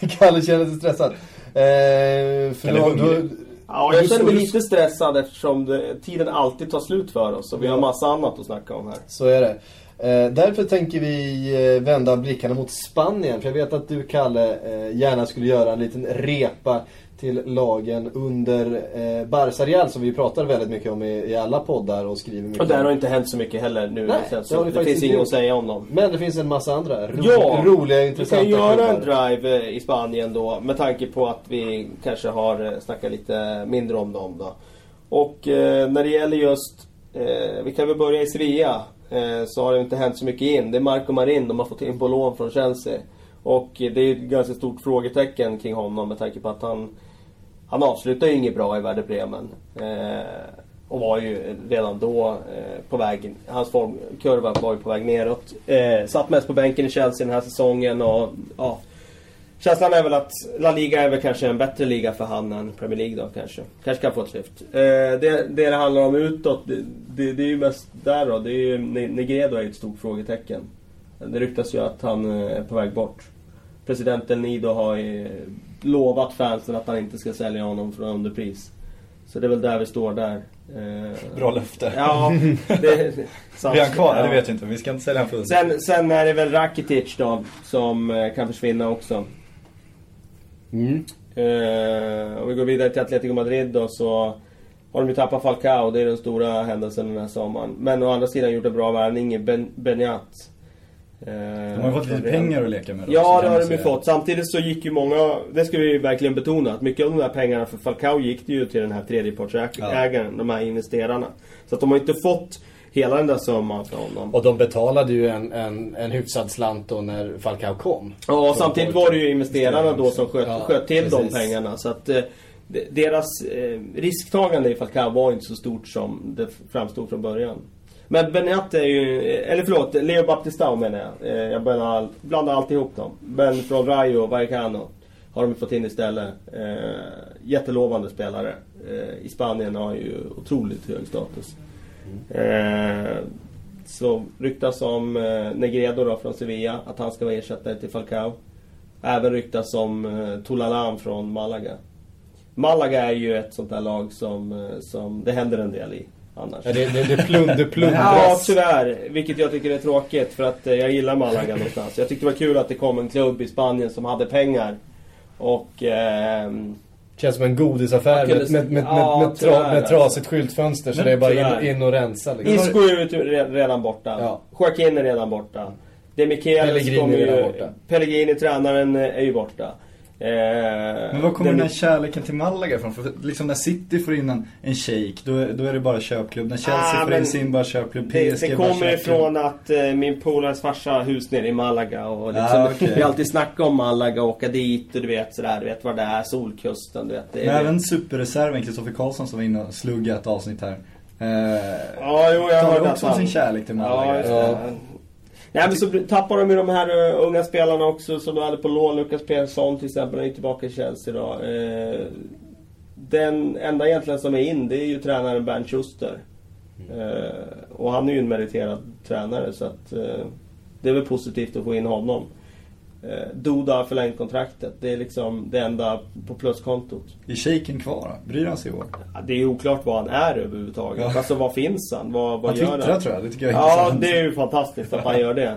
Kalle känner sig stressad. Eh, för Kalle då. Ja, jag känner mig lite stressad eftersom det, tiden alltid tar slut för oss och vi har massa annat att snacka om här. Så är det. Eh, därför tänker vi eh, vända blickarna mot Spanien. För jag vet att du, Kalle, eh, gärna skulle göra en liten repa till lagen under eh, Barça Real som vi pratar väldigt mycket om i, i alla poddar och skriver mycket Och där om. har inte hänt så mycket heller nu. Nej, sen, det så det, det finns inget att säga om dem. Men det finns en massa andra ro Ja, roliga, Vi intressanta kan göra en klubbar. drive eh, i Spanien då med tanke på att vi kanske har eh, snackat lite mindre om dem då. Och eh, när det gäller just, eh, vi kan väl börja i Sevilla. Eh, så har det inte hänt så mycket in. Det är Marco Marin de har fått in på lån från Chelsea. Och eh, det är ett ganska stort frågetecken kring honom med tanke på att han han avslutar ju inget bra i Werder Bremen. Eh, och var ju redan då eh, på väg, hans formkurva var ju på väg neråt. Eh, satt mest på bänken i Chelsea den här säsongen och ja. Känslan är väl att La Liga är väl kanske en bättre liga för han än Premier League då kanske. Kanske kan få ett lyft. Eh, det, det det handlar om utåt, det, det, det är ju mest där då. Det är ju, Negredo är ju ett stort frågetecken. Det ryktas ju att han eh, är på väg bort. President El Nido har ju lovat fansen att han inte ska sälja honom för underpris. Så det är väl där vi står där. Eh, Bra löfte. Ja, det... sant. Är han kvar? Ja. Det vet jag inte. Vi ska inte sälja honom för under. Sen, sen är det väl Rakitic då, som eh, kan försvinna också. Mm. Eh, om vi går vidare till Atletico Madrid då så har de ju tappat Falcao, det är den stora händelsen den här sommaren. Men å andra sidan gjort en bra värvning i ben, Beniat. Eh, De har ju fått lite pengar att leka med. då, Ja, det har de ju fått. Samtidigt så gick ju många, det ska vi verkligen betona, att mycket av de där pengarna för Falcao gick det ju till den här tredjepartsägaren, de här investerarna. Så att de har inte fått hela den där summan för honom. Och de betalade ju en, en, en hyfsad slant då när Falcao kom. Ja, och samtidigt var det ju investerarna då som sköt, Ja, sköt till de precis. pengarna. Så att eh, de- deras eh, risktagande i Falcao var inte så stort som det framstod från början. Men Beniat är ju, eller förlåt, Leo Baptistao menar jag. Eh, jag blandar, blandar alltid ihop dem. Men från Rayo och Vallecano har de fått in istället. Eh, jättelovande spelare. Eh, I Spanien har ju otroligt hög status. Så ryktas om Negredo då från Sevilla, att han ska vara ersättare till Falcao. Även ryktas om Tolalan från Malaga. Malaga är ju ett sånt där lag som, som det händer en del i annars. Ja, det, det, det, plund, det Ja, plundras. tyvärr. Vilket jag tycker är tråkigt för att eh, jag gillar Malaga någonstans. Jag tyckte det var kul att det kom en klubb i Spanien som hade pengar. Och... ehm, Känns som en godisaffär med, med, med, Ja, med, med, tra, tyvärr, med trasigt skyltfönster. Så det är bara in, in och rensa liksom. Isco är ju re- redan borta. Ja. Joaquin är redan borta. De Pellegrini kommer ju... Pellegrini, tränaren, är ju borta. Eh, Men var kommer Den- den här kärleken till Malaga ifrån? För liksom när City får in en, en shake, då, är- då är det bara köpklubb. När Chelsea Ah, får in sin bara köpklubb, PSG Det, det kommer ifrån att eh, min polares farsa har hus nere i Malaga och liksom, Ah, okej. vi har alltid snackat om Malaga och åka dit och du vet sådär, du vet vad det är, Solkusten, du vet. Det, Men även superreserven Kristoffer Karlsson som var inne och sluggade ett avsnitt här. Eh, Ja, jo, jag hörde också om sin kärlek till Malaga. Ja. Nej men så tappar de ju de här uh, unga spelarna också som de hade på lån. Lukas Persson till exempel, han är tillbaka i Chelsea idag. Eh, den enda egentligen som är in, det är ju tränaren Bernt Schuster. Eh, och han är ju en meriterad tränare så att det är väl positivt att få in honom. Eh, Duda har förlängt kontraktet. Det är liksom det enda på pluskontot. Är shaken kvar? Bryr han sig i år? Ja, Det är oklart vad han är överhuvudtaget. Ja. Alltså vad finns han? Vad, vad Han gör twittrar han? tror jag, det tycker jag är Ja, intressant. det är ju fantastiskt att han gör det.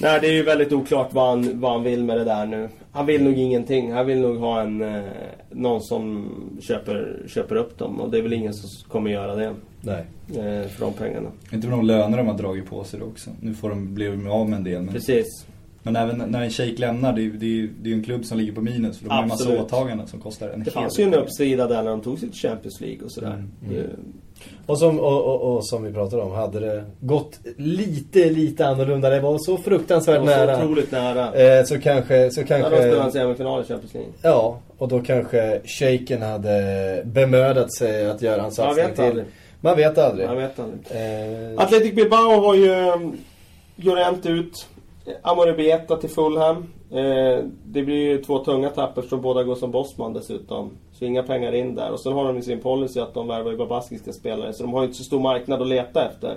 Nej, det är ju väldigt oklart vad han, vad han vill med det där nu. Han vill nog ingenting. Han vill nog ha en, eh, någon som köper, köper upp dem. Och det är väl ingen som kommer göra det. Nej. Eh, för de pengarna. Inte med de löner de har dragit på sig då också. Nu får de bli av med en del. Men, Precis. Men även när en shejk lämnar, det är ju det är, det är en klubb som ligger på minus. För de har en massa åtaganden som kostar en Det hel fanns ju en uppsida där när de tog sitt Champions League och sådär. Mm. Det- Och som, och, och, och som vi pratade om, hade det gått lite, lite annorlunda, det var så fruktansvärt Det var så nära. otroligt nära. Eh, så kanske, så Ja, de kanske... spelade en semifinal i Champions League. Ja, och då kanske shejken hade bemödat sig att göra en Man satsning vet till. aldrig. Man vet aldrig. Jag vet aldrig. Eh, Athletic Bilbao har ju um, Llorent ut. Amorebieta till Fulham. Eh, det blir ju två tunga tapp eftersom båda går som bossman dessutom. Så inga pengar in där. Och sen har de ju sin policy att de värvar ju spelare. Så de har ju inte så stor marknad att leta efter.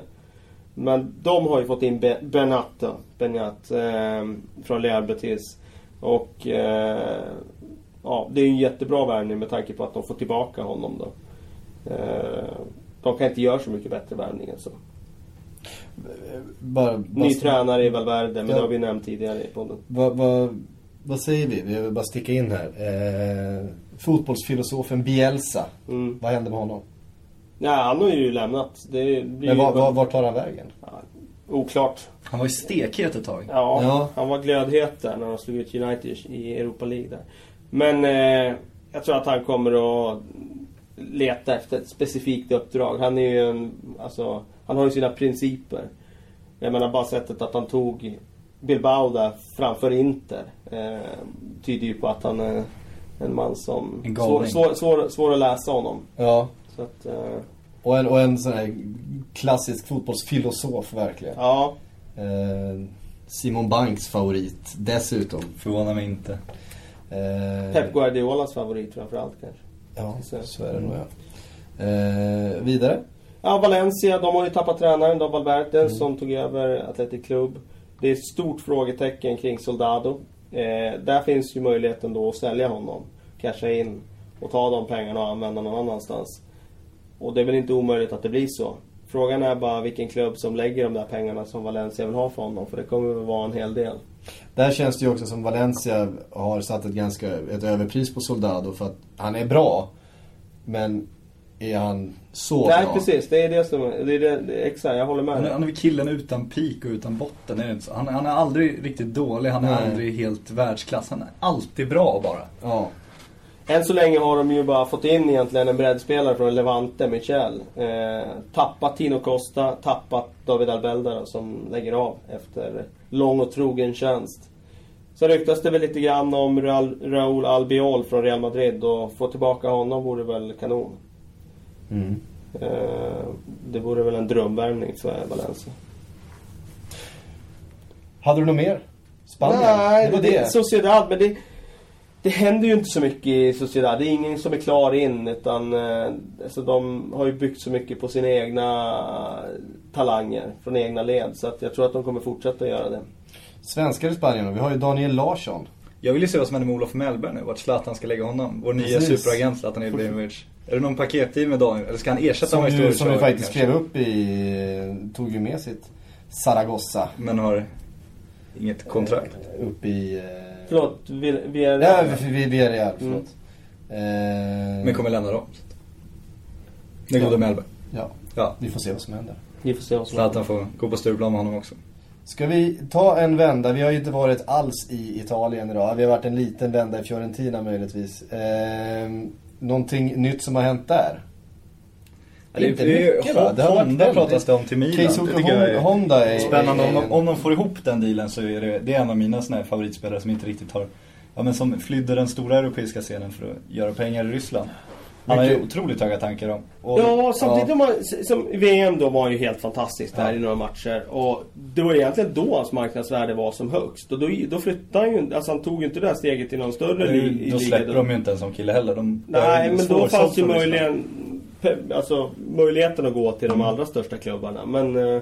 Men de har ju fått in Be- Bernat eh, från Real Betis. Och eh, ja, det är ju en jättebra värvning med tanke på att de får tillbaka honom då. Eh, de kan inte göra så mycket bättre värvning än så bara, Ny bara- tränare i Valverde, men Ja. det har vi nämnt tidigare i podden. Vad, vad, vad säger vi? Vi vill bara sticka in här. Eh, fotbollsfilosofen Bielsa. Mm. Vad hände med honom? Ja, han har ju lämnat. Det blir Men ju var, var, vart tar han vägen? Ja, oklart. Han var ju stekhet ett tag. Ja, Ja. han var glödhet där när de slog ut United i Europa League där. Men eh, jag tror att han kommer att leta efter ett specifikt uppdrag. Han är ju en, alltså, han har ju sina principer. Jag menar bara sättet att han tog Bilbao där framför Inter eh, tyder ju på att han är en man som... En svår, svår, svår, svår att läsa honom. Ja. Så att, eh, Och en, och en sån här klassisk fotbollsfilosof verkligen. ja. Eh, Simon Banks favorit dessutom. Förvånar mig inte. Eh, Pep Guardiolas favorit framförallt kanske. Ja, Så. så är det nog ja. Eh, vidare? Ja, Valencia, de har ju tappat tränaren, då Valverde, Mm. som tog över Athletic Club. Det är ett stort frågetecken kring Soldado. Eh, där finns ju möjligheten då att sälja honom, casha in och ta de pengarna och använda någon annanstans. Och det är väl inte omöjligt att det blir så. Frågan är bara vilken klubb som lägger de där pengarna som Valencia vill ha för honom, för det kommer väl vara en hel del. Där känns det ju också som Valencia har satt ett ganska ett överpris på Soldado för att han är bra. Men är han så Nej, bra? precis. Det är det som... Det är det, det är, exakt, jag håller med. Han är, han är killen utan peak och utan botten. Är? Han, han är aldrig riktigt dålig, han är Nej. aldrig helt världsklass. Han är alltid bra bara. Ja. Än så länge har de ju bara fått in egentligen en breddspelare från Levante, Michel. Eh, tappat Tino Costa, tappat David Albelda som lägger av efter lång och trogen tjänst. Så ryktas det väl lite grann om Raul, Raúl Albiol från Real Madrid och få tillbaka honom vore väl kanon. Mm. Eh, det vore väl en drömvärvning för Valencia. Hade du något mer? Spanien? Nej, det var det, Sociedad, men det, det händer ju inte så mycket i Sociedad. Det är ingen som är klar in, utan eh, alltså, de har ju byggt så mycket på sina egna talanger, från egna led. Så att jag tror att de kommer fortsätta göra det. Svenskar i Spanien? Vi har ju Daniel Larsson. Jag vill ju se vad som händer med Olof Mellberg nu. Vart Zlatan ska lägga honom. Vår nya Precis. superagent Zlatan Ibrahimovic. Är det någon paketteam med Daniel? Eller ska han ersätta Som, honom i som vi utsträckning faktiskt kanske? skrev upp i... Tog ju med sitt Zaragoza. Men har inget kontrakt. Eh, upp i... Eh, Förlåt, vi, vi är... Ja, vi, vi, vi är Real, Mm. förlåt. Eh, Men kommer lämna dem. Den gode Ja. Mellberg. Ja, Ja. vi får se vad som händer. Vi får se vad som Zlatan får gå på Stureplan med honom också. Ska vi ta en vända? Vi har ju inte varit alls i Italien idag. Vi har varit en liten vända i Fiorentina möjligtvis. Eh, någonting nytt som har hänt där? Ja, det, Inte det är, mycket, va? Det Honda pratas det om till Milan. Det tycker jag är Honda är... Spännande. Om är- de, om de får ihop den dealen så är det, det är en av mina såna favoritspelare som inte riktigt har... Ja men som flydde den stora europeiska scenen för att göra pengar i Ryssland. Han har ju otroligt höga tankar om. Och, Ja, samtidigt Ja. man, som VM då var han ju helt fantastiskt där Ja. i några matcher. Och det var egentligen då hans marknadsvärde var som högst. Och då, då flyttade han ju, alltså han tog ju inte det där steget till någon större li, i då liga släpper då. de ju inte en sån kille heller. De Nej, men då fanns ju möjligen alltså, möjligheten att gå till de allra största klubbarna. Men eh,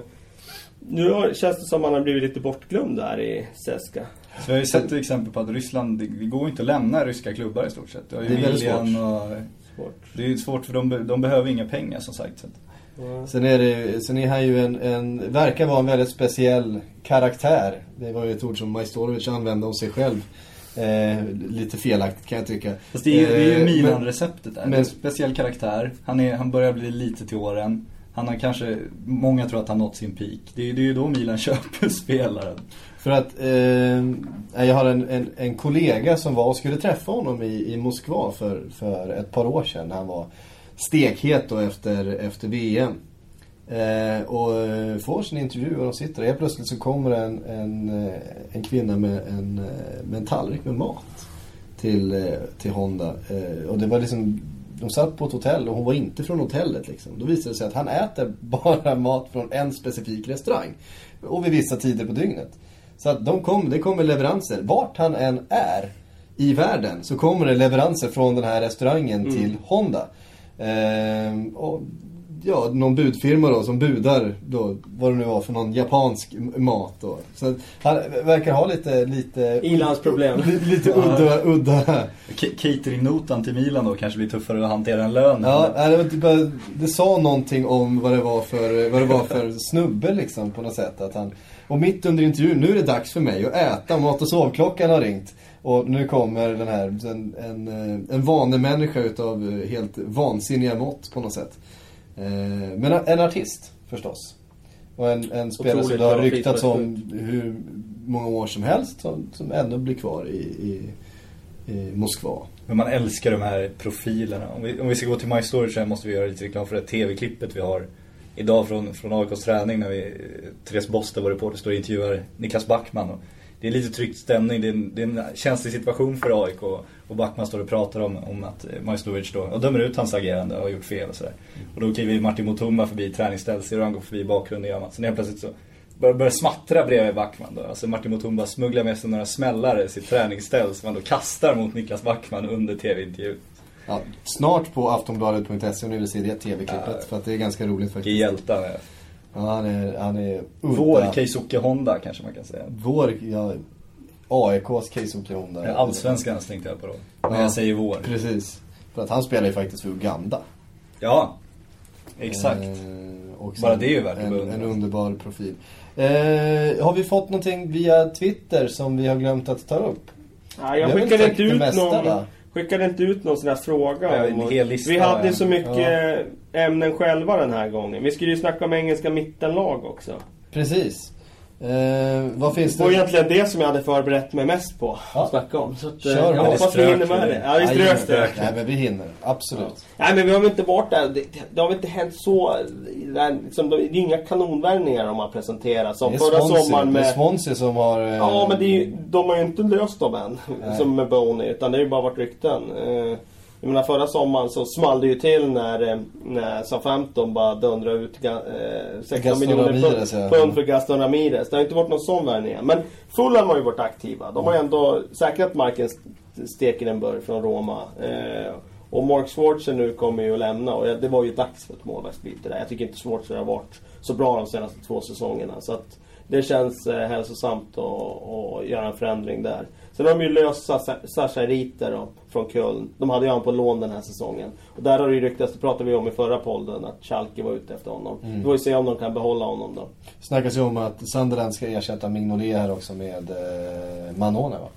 nu har, känns det som att han har blivit lite bortglömd där i Seska. Så vi har ju sett exempel på att Ryssland, det, går ju inte att lämna ryska klubbar i stort sett. Det, är väldigt svårt. Svårt. det är ju svårt för de, de behöver inga pengar som sagt. Så. att- Sen är, det, sen är han ju en, en, verkar vara en väldigt speciell karaktär. Det var ju ett ord som Majstorovic använde om sig själv. Eh, lite felaktigt kan jag tycka. Fast det är, det är ju Eh, Milan-receptet där. men- Men, en speciell karaktär. Han, är, han börjar bli lite till åren. Han har kanske, många tror att han nått sin peak. Det är, det är ju då Milan köper spelaren. För att eh, jag har en, en, en kollega som var och skulle träffa honom i, i Moskva för, för ett par år sedan. Han var stekhet då efter, efter VM. Eh, och eh, får sin intervju och de sitter och helt plötsligt så kommer en, en, eh, en kvinna med en, eh, med en tallrik med mat till, till Honda. Eh, och det var liksom, de satt på ett hotell och hon var inte från hotellet liksom. Då visade det sig att han äter bara mat från en specifik restaurang. Och vid vissa tider på dygnet. Så att de kom, det kommer leveranser. Vart han än är i världen så kommer det leveranser från den här restaurangen till Honda. Ehm, och ja, någon budfirma då som budar då, vad det nu var för någon japansk mat då. Så att han verkar ha lite, lite... Ilandsproblem. Lite, lite udda, udda. Cateringnotan till Milan då kanske blir tuffare att hantera än lönen. Ja, det, var typ, det sa någonting om vad det var för, vad det var för snubbe liksom på något sätt. Att han, och mitt under intervjun, nu är det dags för mig att äta, mat och sovklockan har ringt. Och nu kommer den här, en, en, eh, en vanemänniska utav eh, helt vansinniga mått på något sätt. Eh, Men en artist förstås. Och en, en spelare som det har ryktats om hur många år som helst som, som ändå blir kvar i, i, i Moskva. Men man älskar de här profilerna. Om vi, om vi ska gå till My Story så måste vi göra lite reklam för det tv-klippet vi har idag från, från AIKs träning när vi, eh, Therese Boster, vår reporter, står och intervjuar Niklas Backman. Och det är lite tryckt stämning, det är en, det är en känslig situation för AIK. Och, och Backman står och pratar om, om att eh, Majstorovic då, och dömer ut hans agerande och har gjort fel och sådär. Och då kliver Martin Mutumba förbi träningsstället, ser hur han går förbi bakgrunden gör. Sen helt plötsligt så börjar, börjar smattra bredvid Backman då. Alltså Martin Mutumba smugglar med sig några smällare i sitt träningsställ som han då kastar mot Niklas Backman under tv-intervjun. Ja, snart på aftonbladet.se om ni vill se det tv-klippet. Ja. För att det är ganska roligt Vilken faktiskt. hjälte han är. Ja, han är, han är udda. Vår Keisuke Honda kanske man kan säga. Vår, ja, AIKs Keisuke Honda. Ja, Allsvenskans tänkte jag på då. Men Ja. jag säger vår. Precis. För att han spelar ju faktiskt för Uganda. Ja, exakt. Eh, och Bara det är ju värt att en, en underbar profil. Eh, har vi fått någonting via Twitter som vi har glömt att ta upp? Ja, jag skickade inte ut mesta, någon... va? Skickade inte ut någon sån här fråga Ja, en om- hel lista Vi hade så mycket ämnen själva den här gången. Vi skulle ju snacka om engelska mittenlag också. Precis. Eh, vad finns Det var det? egentligen det som jag hade förberett mig mest på Ja. att snacka om. Så att, Kör eh, jag hoppas vi hinner med vi det. det? Ja, vi strök det. Nej, men vi hinner. Absolut. Nej men vi har väl inte varit där. Det, det har väl inte hänt så... Det är, liksom, det är inga kanonvärvningar de har presenterat. Som förra Swansea, sommaren det är med... Swansea som har... eh, Ja men det är de har ju inte löst dem än. Nej. Som med Boney. Utan det har ju bara varit rykten. Eh, Jag menar förra sommaren så small det ju till när, eh, när Southampton bara dundrade ut eh, 16 Gaston miljoner Ramirez, pund, ja. pund för Gaston Ramirez. Det har inte varit någon sån värvning. Men Fulham har ju varit aktiva. De har ju ändå säkrat marken st- Stekenenburg från Roma. Eh, och Mark Schwarzer nu kommer ju att lämna och det var ju dags för ett målvaktsbyte där. Jag tycker inte Schwarzer har varit så bra de senaste två säsongerna. Så att det känns eh, hälsosamt att, att göra en förändring där. Sen har de ju löst Sasha- Riter från Köln. De hade ju han på lån den här säsongen. Och där har det ju ryktats, det pratade vi om i förra podden, att Schalke var ute efter honom. Mm. Vi får ju se om de kan behålla honom då. snackas ju om att Sunderland ska ersätta Mignolet här också med eh, Manone va?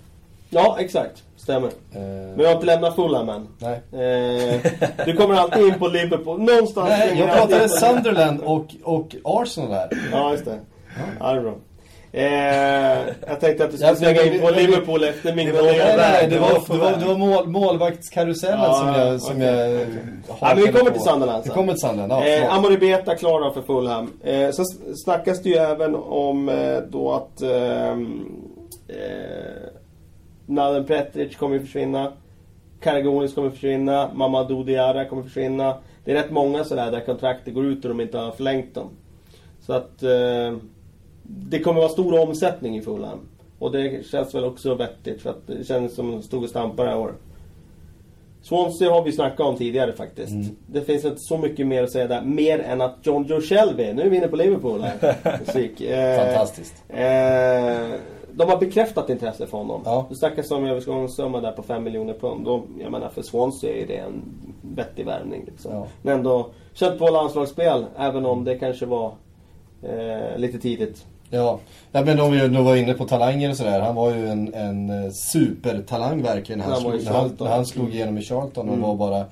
Ja, exakt. Stämmer. Eh, Men jag har inte lämnat Fulham än. Nej. Eh, du kommer alltid in på Liverpool. Någonstans Nej, jag pratade Sunderland och, och Arsenal här. Ja, just det. Ja, det är bra. Eh, jag tänkte att du skulle slänga in på Liverpool efter min Nej, nej, nej, det var, det var, det var mål, målvaktskarusellen Ja, som jag, som okej, jag okej. hakade Ja, men vi kommer på. till Sunderland sen. Vi kommer till Sunderland, ja. Eh, förlåt. Amori Beta klara för Fulham. Eh, sen snackas det ju även om eh, då att ehm, eh, Naden Petric kommer försvinna. Karagonis kommer försvinna. Mamadou Diarra kommer försvinna. Det är rätt många sådär där kontraktet går ut och de inte har förlängt dem. Så att eh, det kommer vara stor omsättning i Fulham. Och det känns väl också vettigt för att det känns som de stod och stampade det här året. Swansea har vi snackat om tidigare faktiskt. Mm. Det finns inte så mycket mer att säga där. Mer än att John Joe Shelby, nu är vi inne på Liverpool här. Musik. Eh, Fantastiskt. Eh, de har bekräftat intresse för honom. Ja. Det snackas om övergångssumma där på 5 miljoner pund. Och jag menar för Swansea är det en vettig värvning. Liksom. Ja. Men ändå, kött på landslagsspel. Även om det kanske var eh, lite tidigt. Ja, ja men om vi nu var inne på talanger och sådär. Han var ju en, en eh, supertalang verkligen. när Han, Han slog, han, han slog igenom i Charlton och Mm. var bara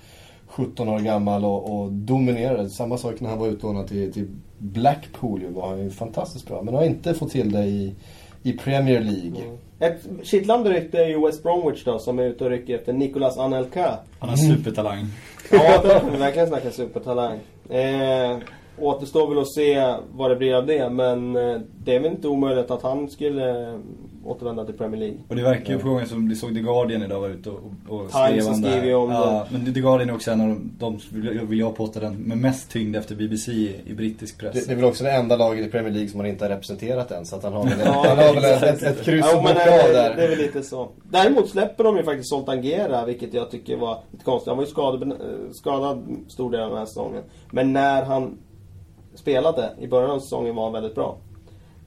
17 år gammal och, och dominerade. Samma sak när han var utlånad till, till Blackpool ju, var han ju fantastiskt bra. Men har inte fått till det i, i Premier League. Ett kittlande rykte är ju West Bromwich då som är ute och rycker efter Nicolas Anelka. Han har supertalang. Ja, verkligen snacka supertalang. Eh, återstår väl att se vad det blir av det, men eh, det är väl inte omöjligt att han skulle eh, återvända till Premier League. Och det verkar ju på gången som, vi såg The Guardian idag var ute och, och skrev om det. skriver ju om ja, Men The Guardian är också en av de, de vill, vill jag påstå den med mest tyngd efter BBC i, i brittisk press. Det, det är väl också det enda laget i Premier League som han inte har representerat än. Så att han har väl, Ja, han har väl ett, ett, ett kryss Ja, men det, det, där. det är väl lite så. Däremot släpper de ju faktiskt Soltangera, vilket jag tycker var lite konstigt. Han var ju skadad, eh, skadad stor del av den här säsongen. Men när han spelade i början av säsongen var han väldigt bra.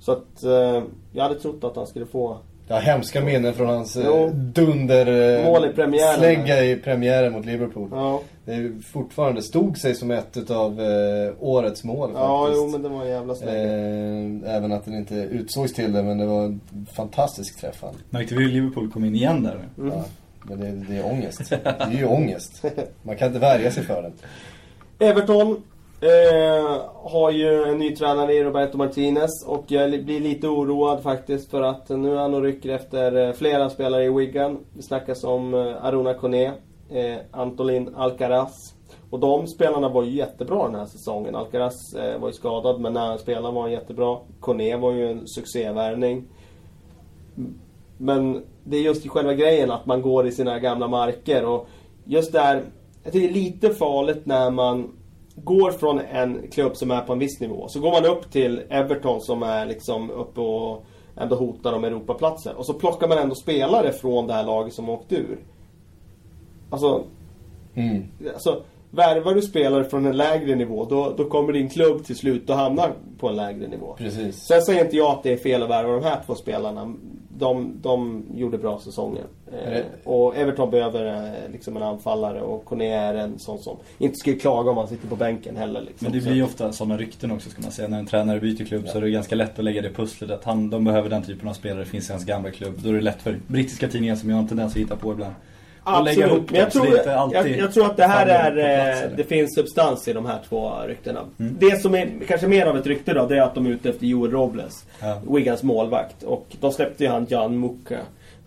Så att eh, jag hade trott att han skulle få Jag har hemska minnen från hans eh, Jo. dunder eh, Mål i premiären. slägga i premiären mot Liverpool. Ja, Det fortfarande stod sig som ett av eh, årets mål ja faktiskt. jo men det var en jävla slägga. eh, även att den inte utsågs till det, men det var en fantastisk träff. Märkte vi hur Liverpool kom in igen där nu? Mm. Ja, men det, det är ångest. Det är ju ångest. Man kan inte värja sig för den. Everton eh, har ju en ny tränare i Roberto Martinez och jag blir lite oroad faktiskt för att nu är han och rycker efter eh, flera spelare i Wigan. Det snackas om eh, Aruna Kone, eh, Antolin Alcaraz. Och de spelarna var ju jättebra den här säsongen. Alcaraz eh, var ju skadad men när han spelade var han jättebra. Kone var ju en succévärvning. Men det är just i själva grejen att man går i sina gamla marker och just där, jag tycker det är lite farligt när man går från en klubb som är på en viss nivå. Så går man upp till Everton som är liksom uppe och ändå hotar om Europaplatser. Och så plockar man ändå spelare från det här laget som åkt ur. Alltså, Mm. alltså värvar du spelare från en lägre nivå då, då kommer din klubb till slut att hamna på en lägre nivå. Precis. Sen säger inte jag att det är fel att värva de här två spelarna. De, de gjorde bra säsonger. Är Eh, det- och Everton behöver eh, liksom en anfallare och Kone är en sån som inte skulle klaga om han sitter på bänken heller. Liksom. Men det blir ju ofta sådana rykten också ska man säga. När en tränare byter klubb så är det ganska lätt att lägga det pusslet att han, de behöver den typen av spelare, finns i hans gamla klubb. Då är det lätt för brittiska tidningar som jag har en tendens att hitta på ibland. Att lägga ihop Absolut, men jag tror, det alltid jag, jag tror att det här är... eh, det finns substans i de här två ryktena. Mm. Det som är kanske mer av ett rykte då, det är att de är ute efter Joel Robles. Ja. Wigans målvakt. Och de släppte ju han Jan Muka,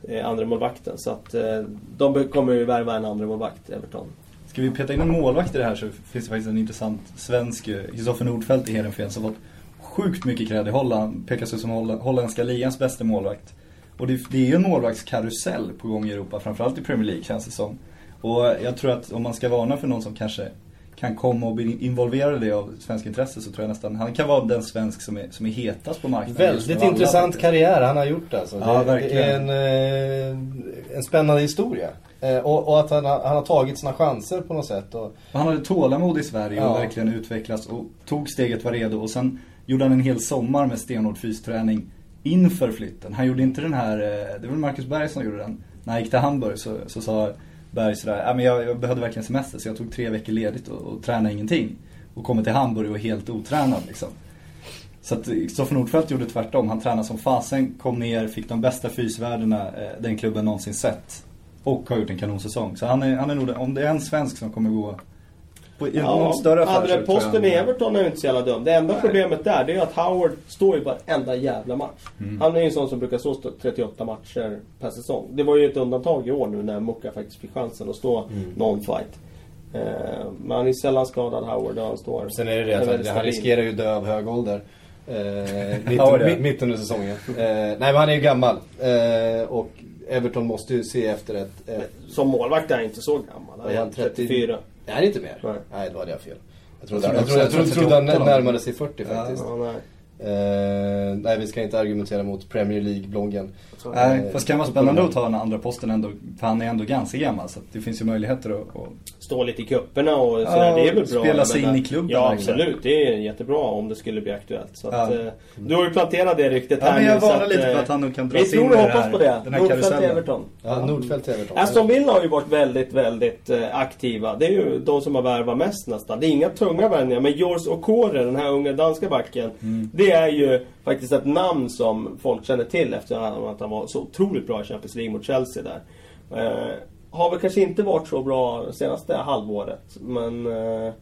eh, andra målvakten Så att eh, de kommer ju värva en andra målvakt Everton. Ska vi peta in en målvakt i det här så finns det faktiskt en intressant svensk, eh, Kristoffer Nordfeldt i Heerenveen som fått sjukt mycket cred i Holland. Pekas ut som holl- holländska ligans bästa målvakt. Och det, det är ju en målvaktskarusell på gång i Europa, framförallt i Premier League känns det som. Och jag tror att om man ska varna för någon som kanske kan komma och bli involverad i det av svensk intresse så tror jag nästan, han kan vara den svensk som är, som är hetast på marknaden. Väldigt alla intressant faktiskt. karriär han har gjort alltså. Ja, det, det verkligen. är en, eh, en spännande historia. Eh, och, och att han, har- han har tagit sina chanser på något sätt. Och, Han hade tålamod i Sverige och Ja. verkligen utvecklats och tog steget var redo och sen gjorde han en hel sommar med stenhård fysträning inför flytten. Han gjorde inte den här, eh, det var Marcus Berg som gjorde den. När han gick till Hamburg så, så sa Berg sådär, men jag, jag behövde verkligen semester så jag tog tre veckor ledigt och, och tränade ingenting. Och kommer till Hamburg och är helt otränad liksom. Så att eh, Kristoffer Nordfeldt gjorde tvärtom. Han tränade som fasen, kom ner, fick de bästa fysvärdena eh, den klubben någonsin sett. Och har gjort en kanonsäsong. Så han är, han är nog, den- om det är en svensk som kommer gå på i någon större affär andra posten i Everton är ju inte så jävla dum. Det enda problemet där det är att Howard står ju varenda jävla match. Mm. Han är ju en sån som brukar stå 38 matcher per säsong. Det var ju ett undantag i år nu när Mucka faktiskt fick chansen att stå Mm. någon fight. Eh, men han är sällan skadad Howard och han står sen är det det att han, riskerar ju dö av hög ålder. Eh, mitt, Ja, det. mitt, under säsongen. Eh, nej men han är ju gammal. Eh, och Everton måste ju se efter ett... ett Som målvakt är han inte så gammal. Han Är är han 30? 34. Är det inte mer? Nej. Nej, då hade jag fel. Jag trodde, Jag jag trodde jag trodde, att trodde han 38 närmade sig 40 Ja. faktiskt. Ja, nej. Eh, nej, vi ska inte argumentera mot Premier League-bloggen. Nej, Eh, fast kan vara spännande att ta den andra posten ändå. För han är ändå ganska gammal så det finns ju möjligheter att... att Stå lite i kupperna och Ja, sådär. det är väl bra. spela sig in i klubben Ja, verkligen. absolut. Det är jättebra om det skulle bli aktuellt. Så att, Ja. eh, du har ju planterat det ryktet Ja, här men jag nu. så varnar lite för eh, att han nog kan Vi dras in i hoppas här- på det. den här Nordfeldt karusellen. Everton. Ja, Nordfeldt Everton. Aston Villa har ju varit väldigt, väldigt eh, aktiva. Det är ju de som har värvat mest nästan. Det är inga tunga värvningar. Men Jors Okore, den här unga danska backen. Mm. Det är ju faktiskt ett namn som folk känner till efter att han var så otroligt bra i Champions League mot Chelsea där. Har väl kanske inte varit så bra det senaste halvåret. Men eh,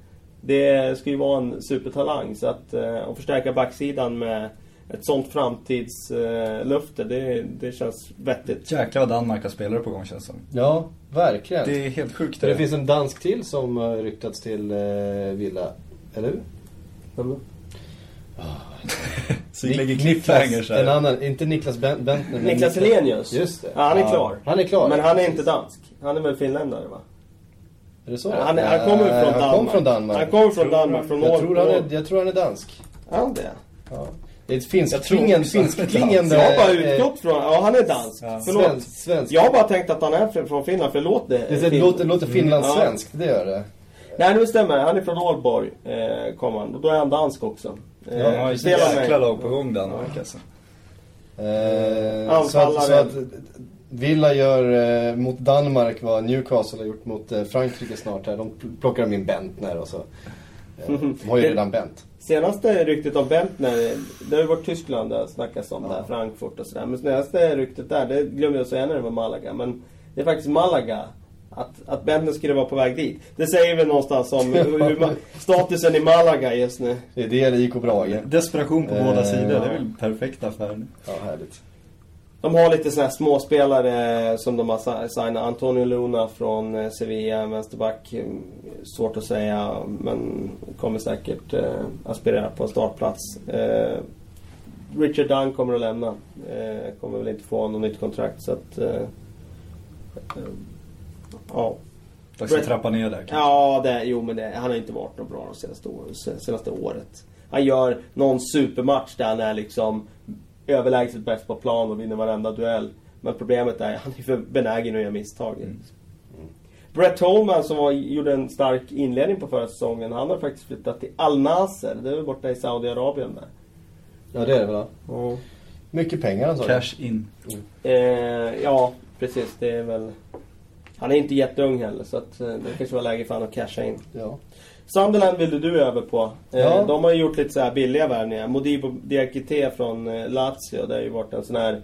det ska ju vara en supertalang. Så att, eh, att förstärka backsidan med ett sånt framtidslöfte, det, det känns vettigt. Jäklar vad Danmark har spelare på gång känns som. Ja, verkligen. Det är helt sjukt. För det finns en dansk till som har ryktats till eh, Villa. Eller hur? Så vi lägger Nik- cliffhangers En här. annan, inte Niklas Ben- Bentner. Niklas Elenius. Just det. Ja, han är Ja, klar. Han är klar. Men han är inte dansk. Han är väl finländare va? Är det så? Han, är- han kommer från han Danmark. kom från Danmark. Han kommer från Danmark. Från jag, tror han är, jag tror han är dansk. Är han det? Ja. Det är ett finsk Jag tror klingande, också han är finsk klingande... Jag har bara eh, utgått från... Ja, han är dansk. Ja. Förlåt. Svensk, svensk. Jag har bara tänkt att han är från- Finland, för låt det... Det, det fin- låter, låter finlandssvenskt, Mm. det gör det. Nej, nu stämmer Han är från Aalborg, eh, kom han. Och Då är han dansk också. Eh, Ja, har ju jäkla lag på gång Danmark alltså. Eh, så, att, så att Villa gör eh, mot Danmark vad Newcastle har gjort mot eh, Frankrike snart här. De pl- plockar de in Bentner och så. Eh, de har ju redan Bent. Senaste ryktet om Bentner, det har ju varit Tyskland det snackas om där, Frankfurt och sådär. Men senaste ryktet där, det glömde jag säga när det var Malaga. Men det är faktiskt Malaga. Att, att Bentner skulle vara på väg dit. Det säger väl någonstans om hur, statusen i Malaga just nu. Det är det eller IK Brage. Desperation på Eh, båda sidor, det ja. är väl perfekt affär. Ja, härligt. De har lite sådana här småspelare som de har si- signat. Antonio Luna från eh, Sevilla, vänsterback. Mm, Svårt att säga, men kommer säkert eh, aspirera på en startplats. Eh, Richard Dunn kommer att lämna. Eh, kommer väl inte få något nytt kontrakt, så att... Eh, eh, ja. Dags att trappa ner där kanske. Ja, det, jo men det, han har inte varit något bra de senaste, år, senaste året. Han gör någon supermatch där han är liksom överlägset bäst på plan och vinner varenda duell. Men problemet är att han är för benägen att göra misstag. Brett Holman som var, gjorde en stark inledning på förra säsongen, han har faktiskt flyttat till Al Nasser. Det är väl borta i Saudiarabien där. Ja, det är det väl? ja. Mycket pengar alltså. Cash in. Eh, ja, precis. Det är väl... Han är inte jätteung heller så att eh, det kanske var läge för honom att casha in. Ja. Sunderland ville du över på. Eh, Ja. De har ju gjort lite så här billiga värvningar. Modibo Diakité från eh, Lazio. Det har ju varit en sån här...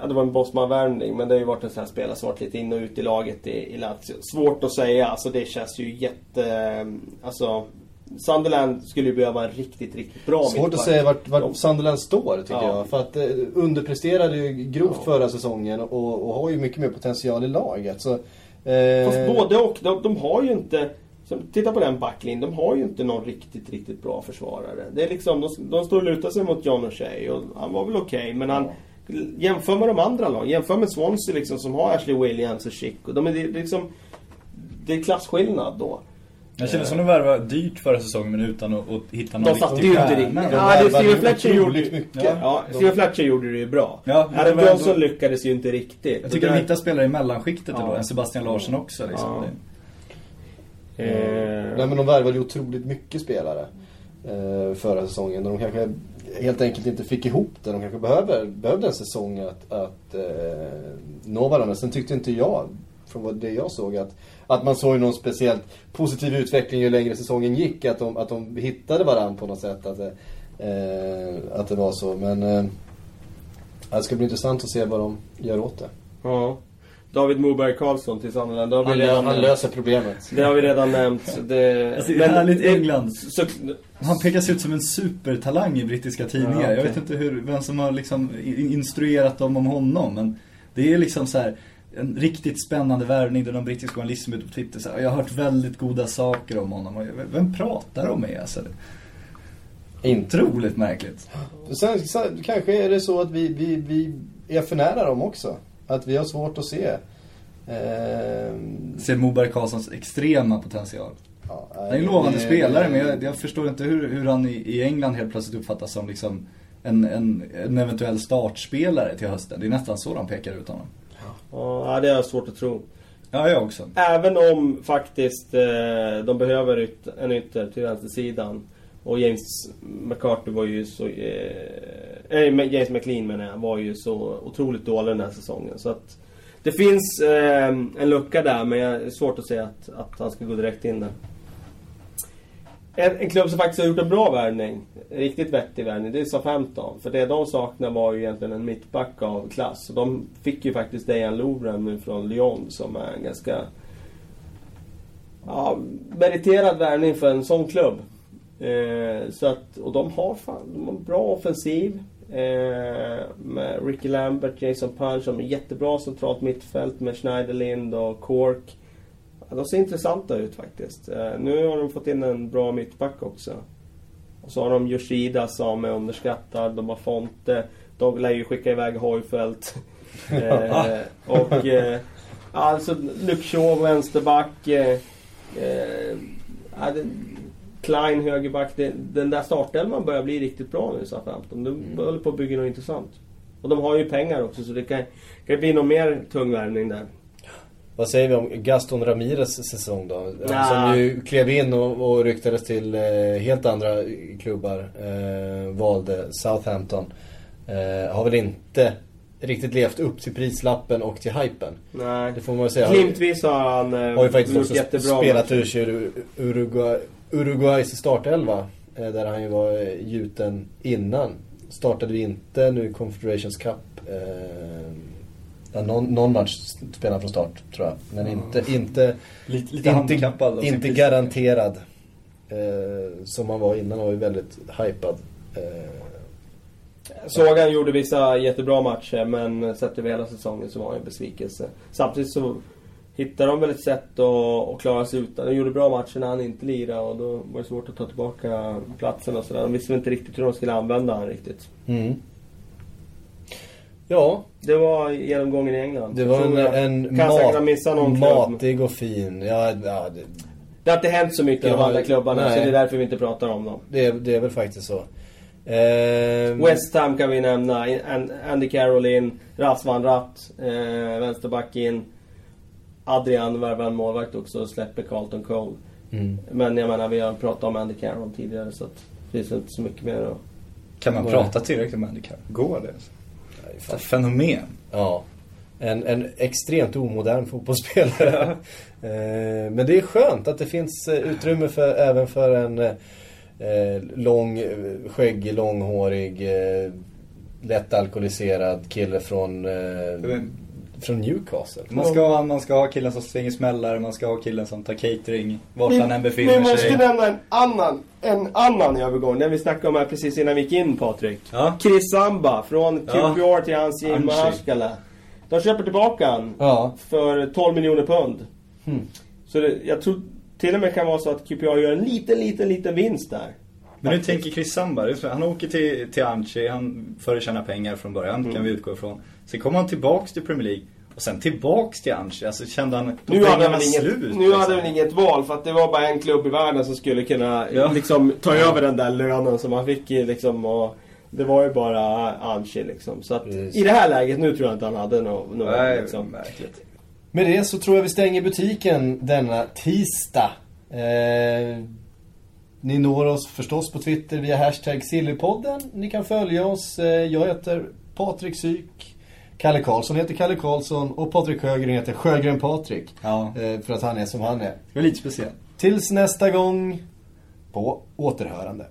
Ja, det var en Bosman-värvning men det har ju varit en sån här spelare som varit lite in och ut i laget i, i Lazio. Svårt att säga. Alltså det känns ju jätte... Alltså... Sunderland skulle ju behöva en riktigt, riktigt bra Svårt att mittback. säga vart, vart De- Sunderland står tycker Ja. jag. För att eh, underpresterade ju grovt förra säsongen och, och har ju mycket mer potential i laget. Så, eh, Fast både och. De, de har ju inte... Titta på den backlinjen. De har ju inte någon riktigt, riktigt bra försvarare. Det är liksom, de, de står och lutar sig mot John O'Shea och han var väl okej men han... Jämför med de andra lagen. Jämför med Swansea liksom som har Ashley Williams och Chic. Och de är det liksom... Det är klasskillnad då. Jag känner som de värvade dyrt förra säsongen men utan att, att hitta någon De satte riktig ju inte riktigt. De Ja, det Steven Fletcher gjorde mycket. Ja, ja Steven Fletcher gjorde det ju bra. Ja, Adam ändå- Johnson lyckades ju inte riktigt. Jag tycker Och de där- hittar spelare i mellanskiktet Ja. då, en Sebastian Larsson också liksom. Ja. Det- Eh, Nej men de värvade ju otroligt mycket spelare eh, förra säsongen. Och de kanske helt enkelt inte fick ihop det. De kanske behöver, behövde en säsong att, att eh, nå varandra. Sen tyckte inte jag, från vad det jag såg, att, att man såg någon speciellt positiv utveckling ju längre säsongen gick. Att de, att de hittade varandra på något sätt. Att, det- eh, att det var så. Men eh, det ska bli intressant att se vad de gör åt det. Ja. David Moberg Karlsson till Sunderland. Han, redan han löser problemet. Det har vi redan nämnt. Det, Alltså, är härligt England. Så, Han pekas ut som en supertalang i brittiska tidningar. Ja, okej. Jag vet inte hur, vem som har liksom instruerat dem om honom. Men det är liksom så här en riktigt spännande värvning där någon brittisk journalist som är ute på Twitter säger jag har hört väldigt goda saker om honom. Vem pratar de med alltså? Inte. Otroligt märkligt. Sen, sen kanske är det så att vi, vi, vi är för nära dem också. Att vi har svårt att se. Eh, Ser Moberg Karlssons extrema potential. Ja, Han är en lovande spelare men jag, jag förstår inte hur, hur han i, i England helt plötsligt uppfattas som liksom en, en, en eventuell startspelare till hösten. Det är nästan så de pekar ut honom. Ja, det är svårt att tro. Ja, jag också. Även om faktiskt eh, de behöver yt en ytter till vänstersidan. Och James McCarthy var ju så... Eh, eh, James McLean menar jag, var ju så otroligt dålig den här säsongen. Så att det finns eh, en lucka där men det är svårt att säga att, att han ska gå direkt in där. En, en klubb som faktiskt har gjort en bra värvning, riktigt vettig värvning, det är Southampton. För det de saknade var ju egentligen en mittback av klass. Och de fick ju faktiskt Dejan Lovren nu från Lyon som är en ganska ja, meriterad värvning för en sån klubb. Eh, så att, och de har fan, de har bra offensiv. Eh, med Ricky Lambert, Jason Punch, de är jättebra centralt mittfält med Schneiderlind och Cork. Ja, de ser intressanta ut faktiskt. Eh, nu har de fått in en bra mittback också. Och så har de Yoshida som är underskattad. De har Fonte. De lär ju skicka iväg Hojfeldt. eh, och eh, alltså Shaw vänsterback. Eh, eh, Klein högerback. Det, den där startelvan börjar bli riktigt bra nu Southampton. De mm. håller på att bygga något intressant. Och de har ju pengar också så det kan, kan bli någon mer tung värvning där. Vad säger vi om Gaston Ramirez säsong då? Nah. Som ju klev in och, och ryktades till eh, helt andra klubbar. Eh, valde Southampton. Eh, har väl inte riktigt levt upp till prislappen och till hypen. Nej. Det får man säga. Glimtvis har han eh, Har ju faktiskt också jättebra spelat ur sig Uruguay, Uruguays startelva. Eh, där han ju var eh, gjuten innan. Startade ju inte nu i Confederations Cup. Eh, Ja, någon, någon match spelar från start, tror jag. Men inte, inte, lite, lite inte, inte garanterad. Eh, som han var innan, var ju väldigt hypad. Eh, Såg han gjorde vissa jättebra matcher, men sett över hela säsongen så var han en besvikelse. Samtidigt så hittade de väl ett sätt att, att klara sig utan. De gjorde bra matcher när han inte lirade och då var det svårt att ta tillbaka platsen och sådär. De visste väl inte riktigt hur de skulle använda honom riktigt. Mm. Ja. Det var genomgången i England. Det var en, en mat, matig och fin. Ja, ja, det, det har inte hänt så mycket i de andra klubbarna nej. så det är därför vi inte pratar om dem. Det, det är väl faktiskt så. Eh, West Ham kan vi nämna. Andy Carroll in. Razvan Ratt. Eh, vänsterback in. Adrian värvar en målvakt också och släpper Carlton Cole. Mm. Men jag menar, vi har pratat om Andy Carroll tidigare så att det finns inte så mycket mer att... Kan man prata tillräckligt med Andy Carroll? Går det? Ett fenomen. Ja. En, en extremt omodern fotbollsspelare. eh, men det är skönt att det finns eh, utrymme för, även för en eh, lång, skäggig, långhårig, lätt alkoholiserad kille från från Newcastle. Man ska, ha, man ska ha killen som slänger smällar, man ska ha killen som tar catering, vart han än befinner sig. Vi måste nämna en annan, en annan övergång, den vi snackade om här precis innan vi gick in Patrik. Ja. Chris Samba, från QPR ja. till hans i Maharskala. De köper tillbaka han ja. för 12 miljoner pund. Hmm. Så det, jag tror till och med kan vara så att QPR gör en liten, liten, liten vinst där. Men nu tänker Chris Samba, han åker till, till Anchi, han får tjäna pengar från början, mm. kan vi utgå ifrån. Sen kommer han tillbaks till Premier League. Och sen tillbaks till Anchi, alltså kände han nu hade han inget, slut? Nu liksom. hade han inget val för att det var bara en klubb i världen som skulle kunna ja. liksom ta över den där lönen som han fick liksom och det var ju bara Anchi liksom. Så att Precis. i det här läget, nu tror jag inte han hade något no, Nej, liksom. märkligt. Med det så tror jag vi stänger butiken denna tisdag. Eh, ni når oss förstås på Twitter via hashtag Sillypodden. Ni kan följa oss. Eh, jag heter Patrik Syk. Kalle Karlsson heter Kalle Karlsson och Patrik Sjögren heter Sjögren Patrik. Ja. Eh, för att han är som han är. Det var lite speciellt. Tills nästa gång, på återhörande.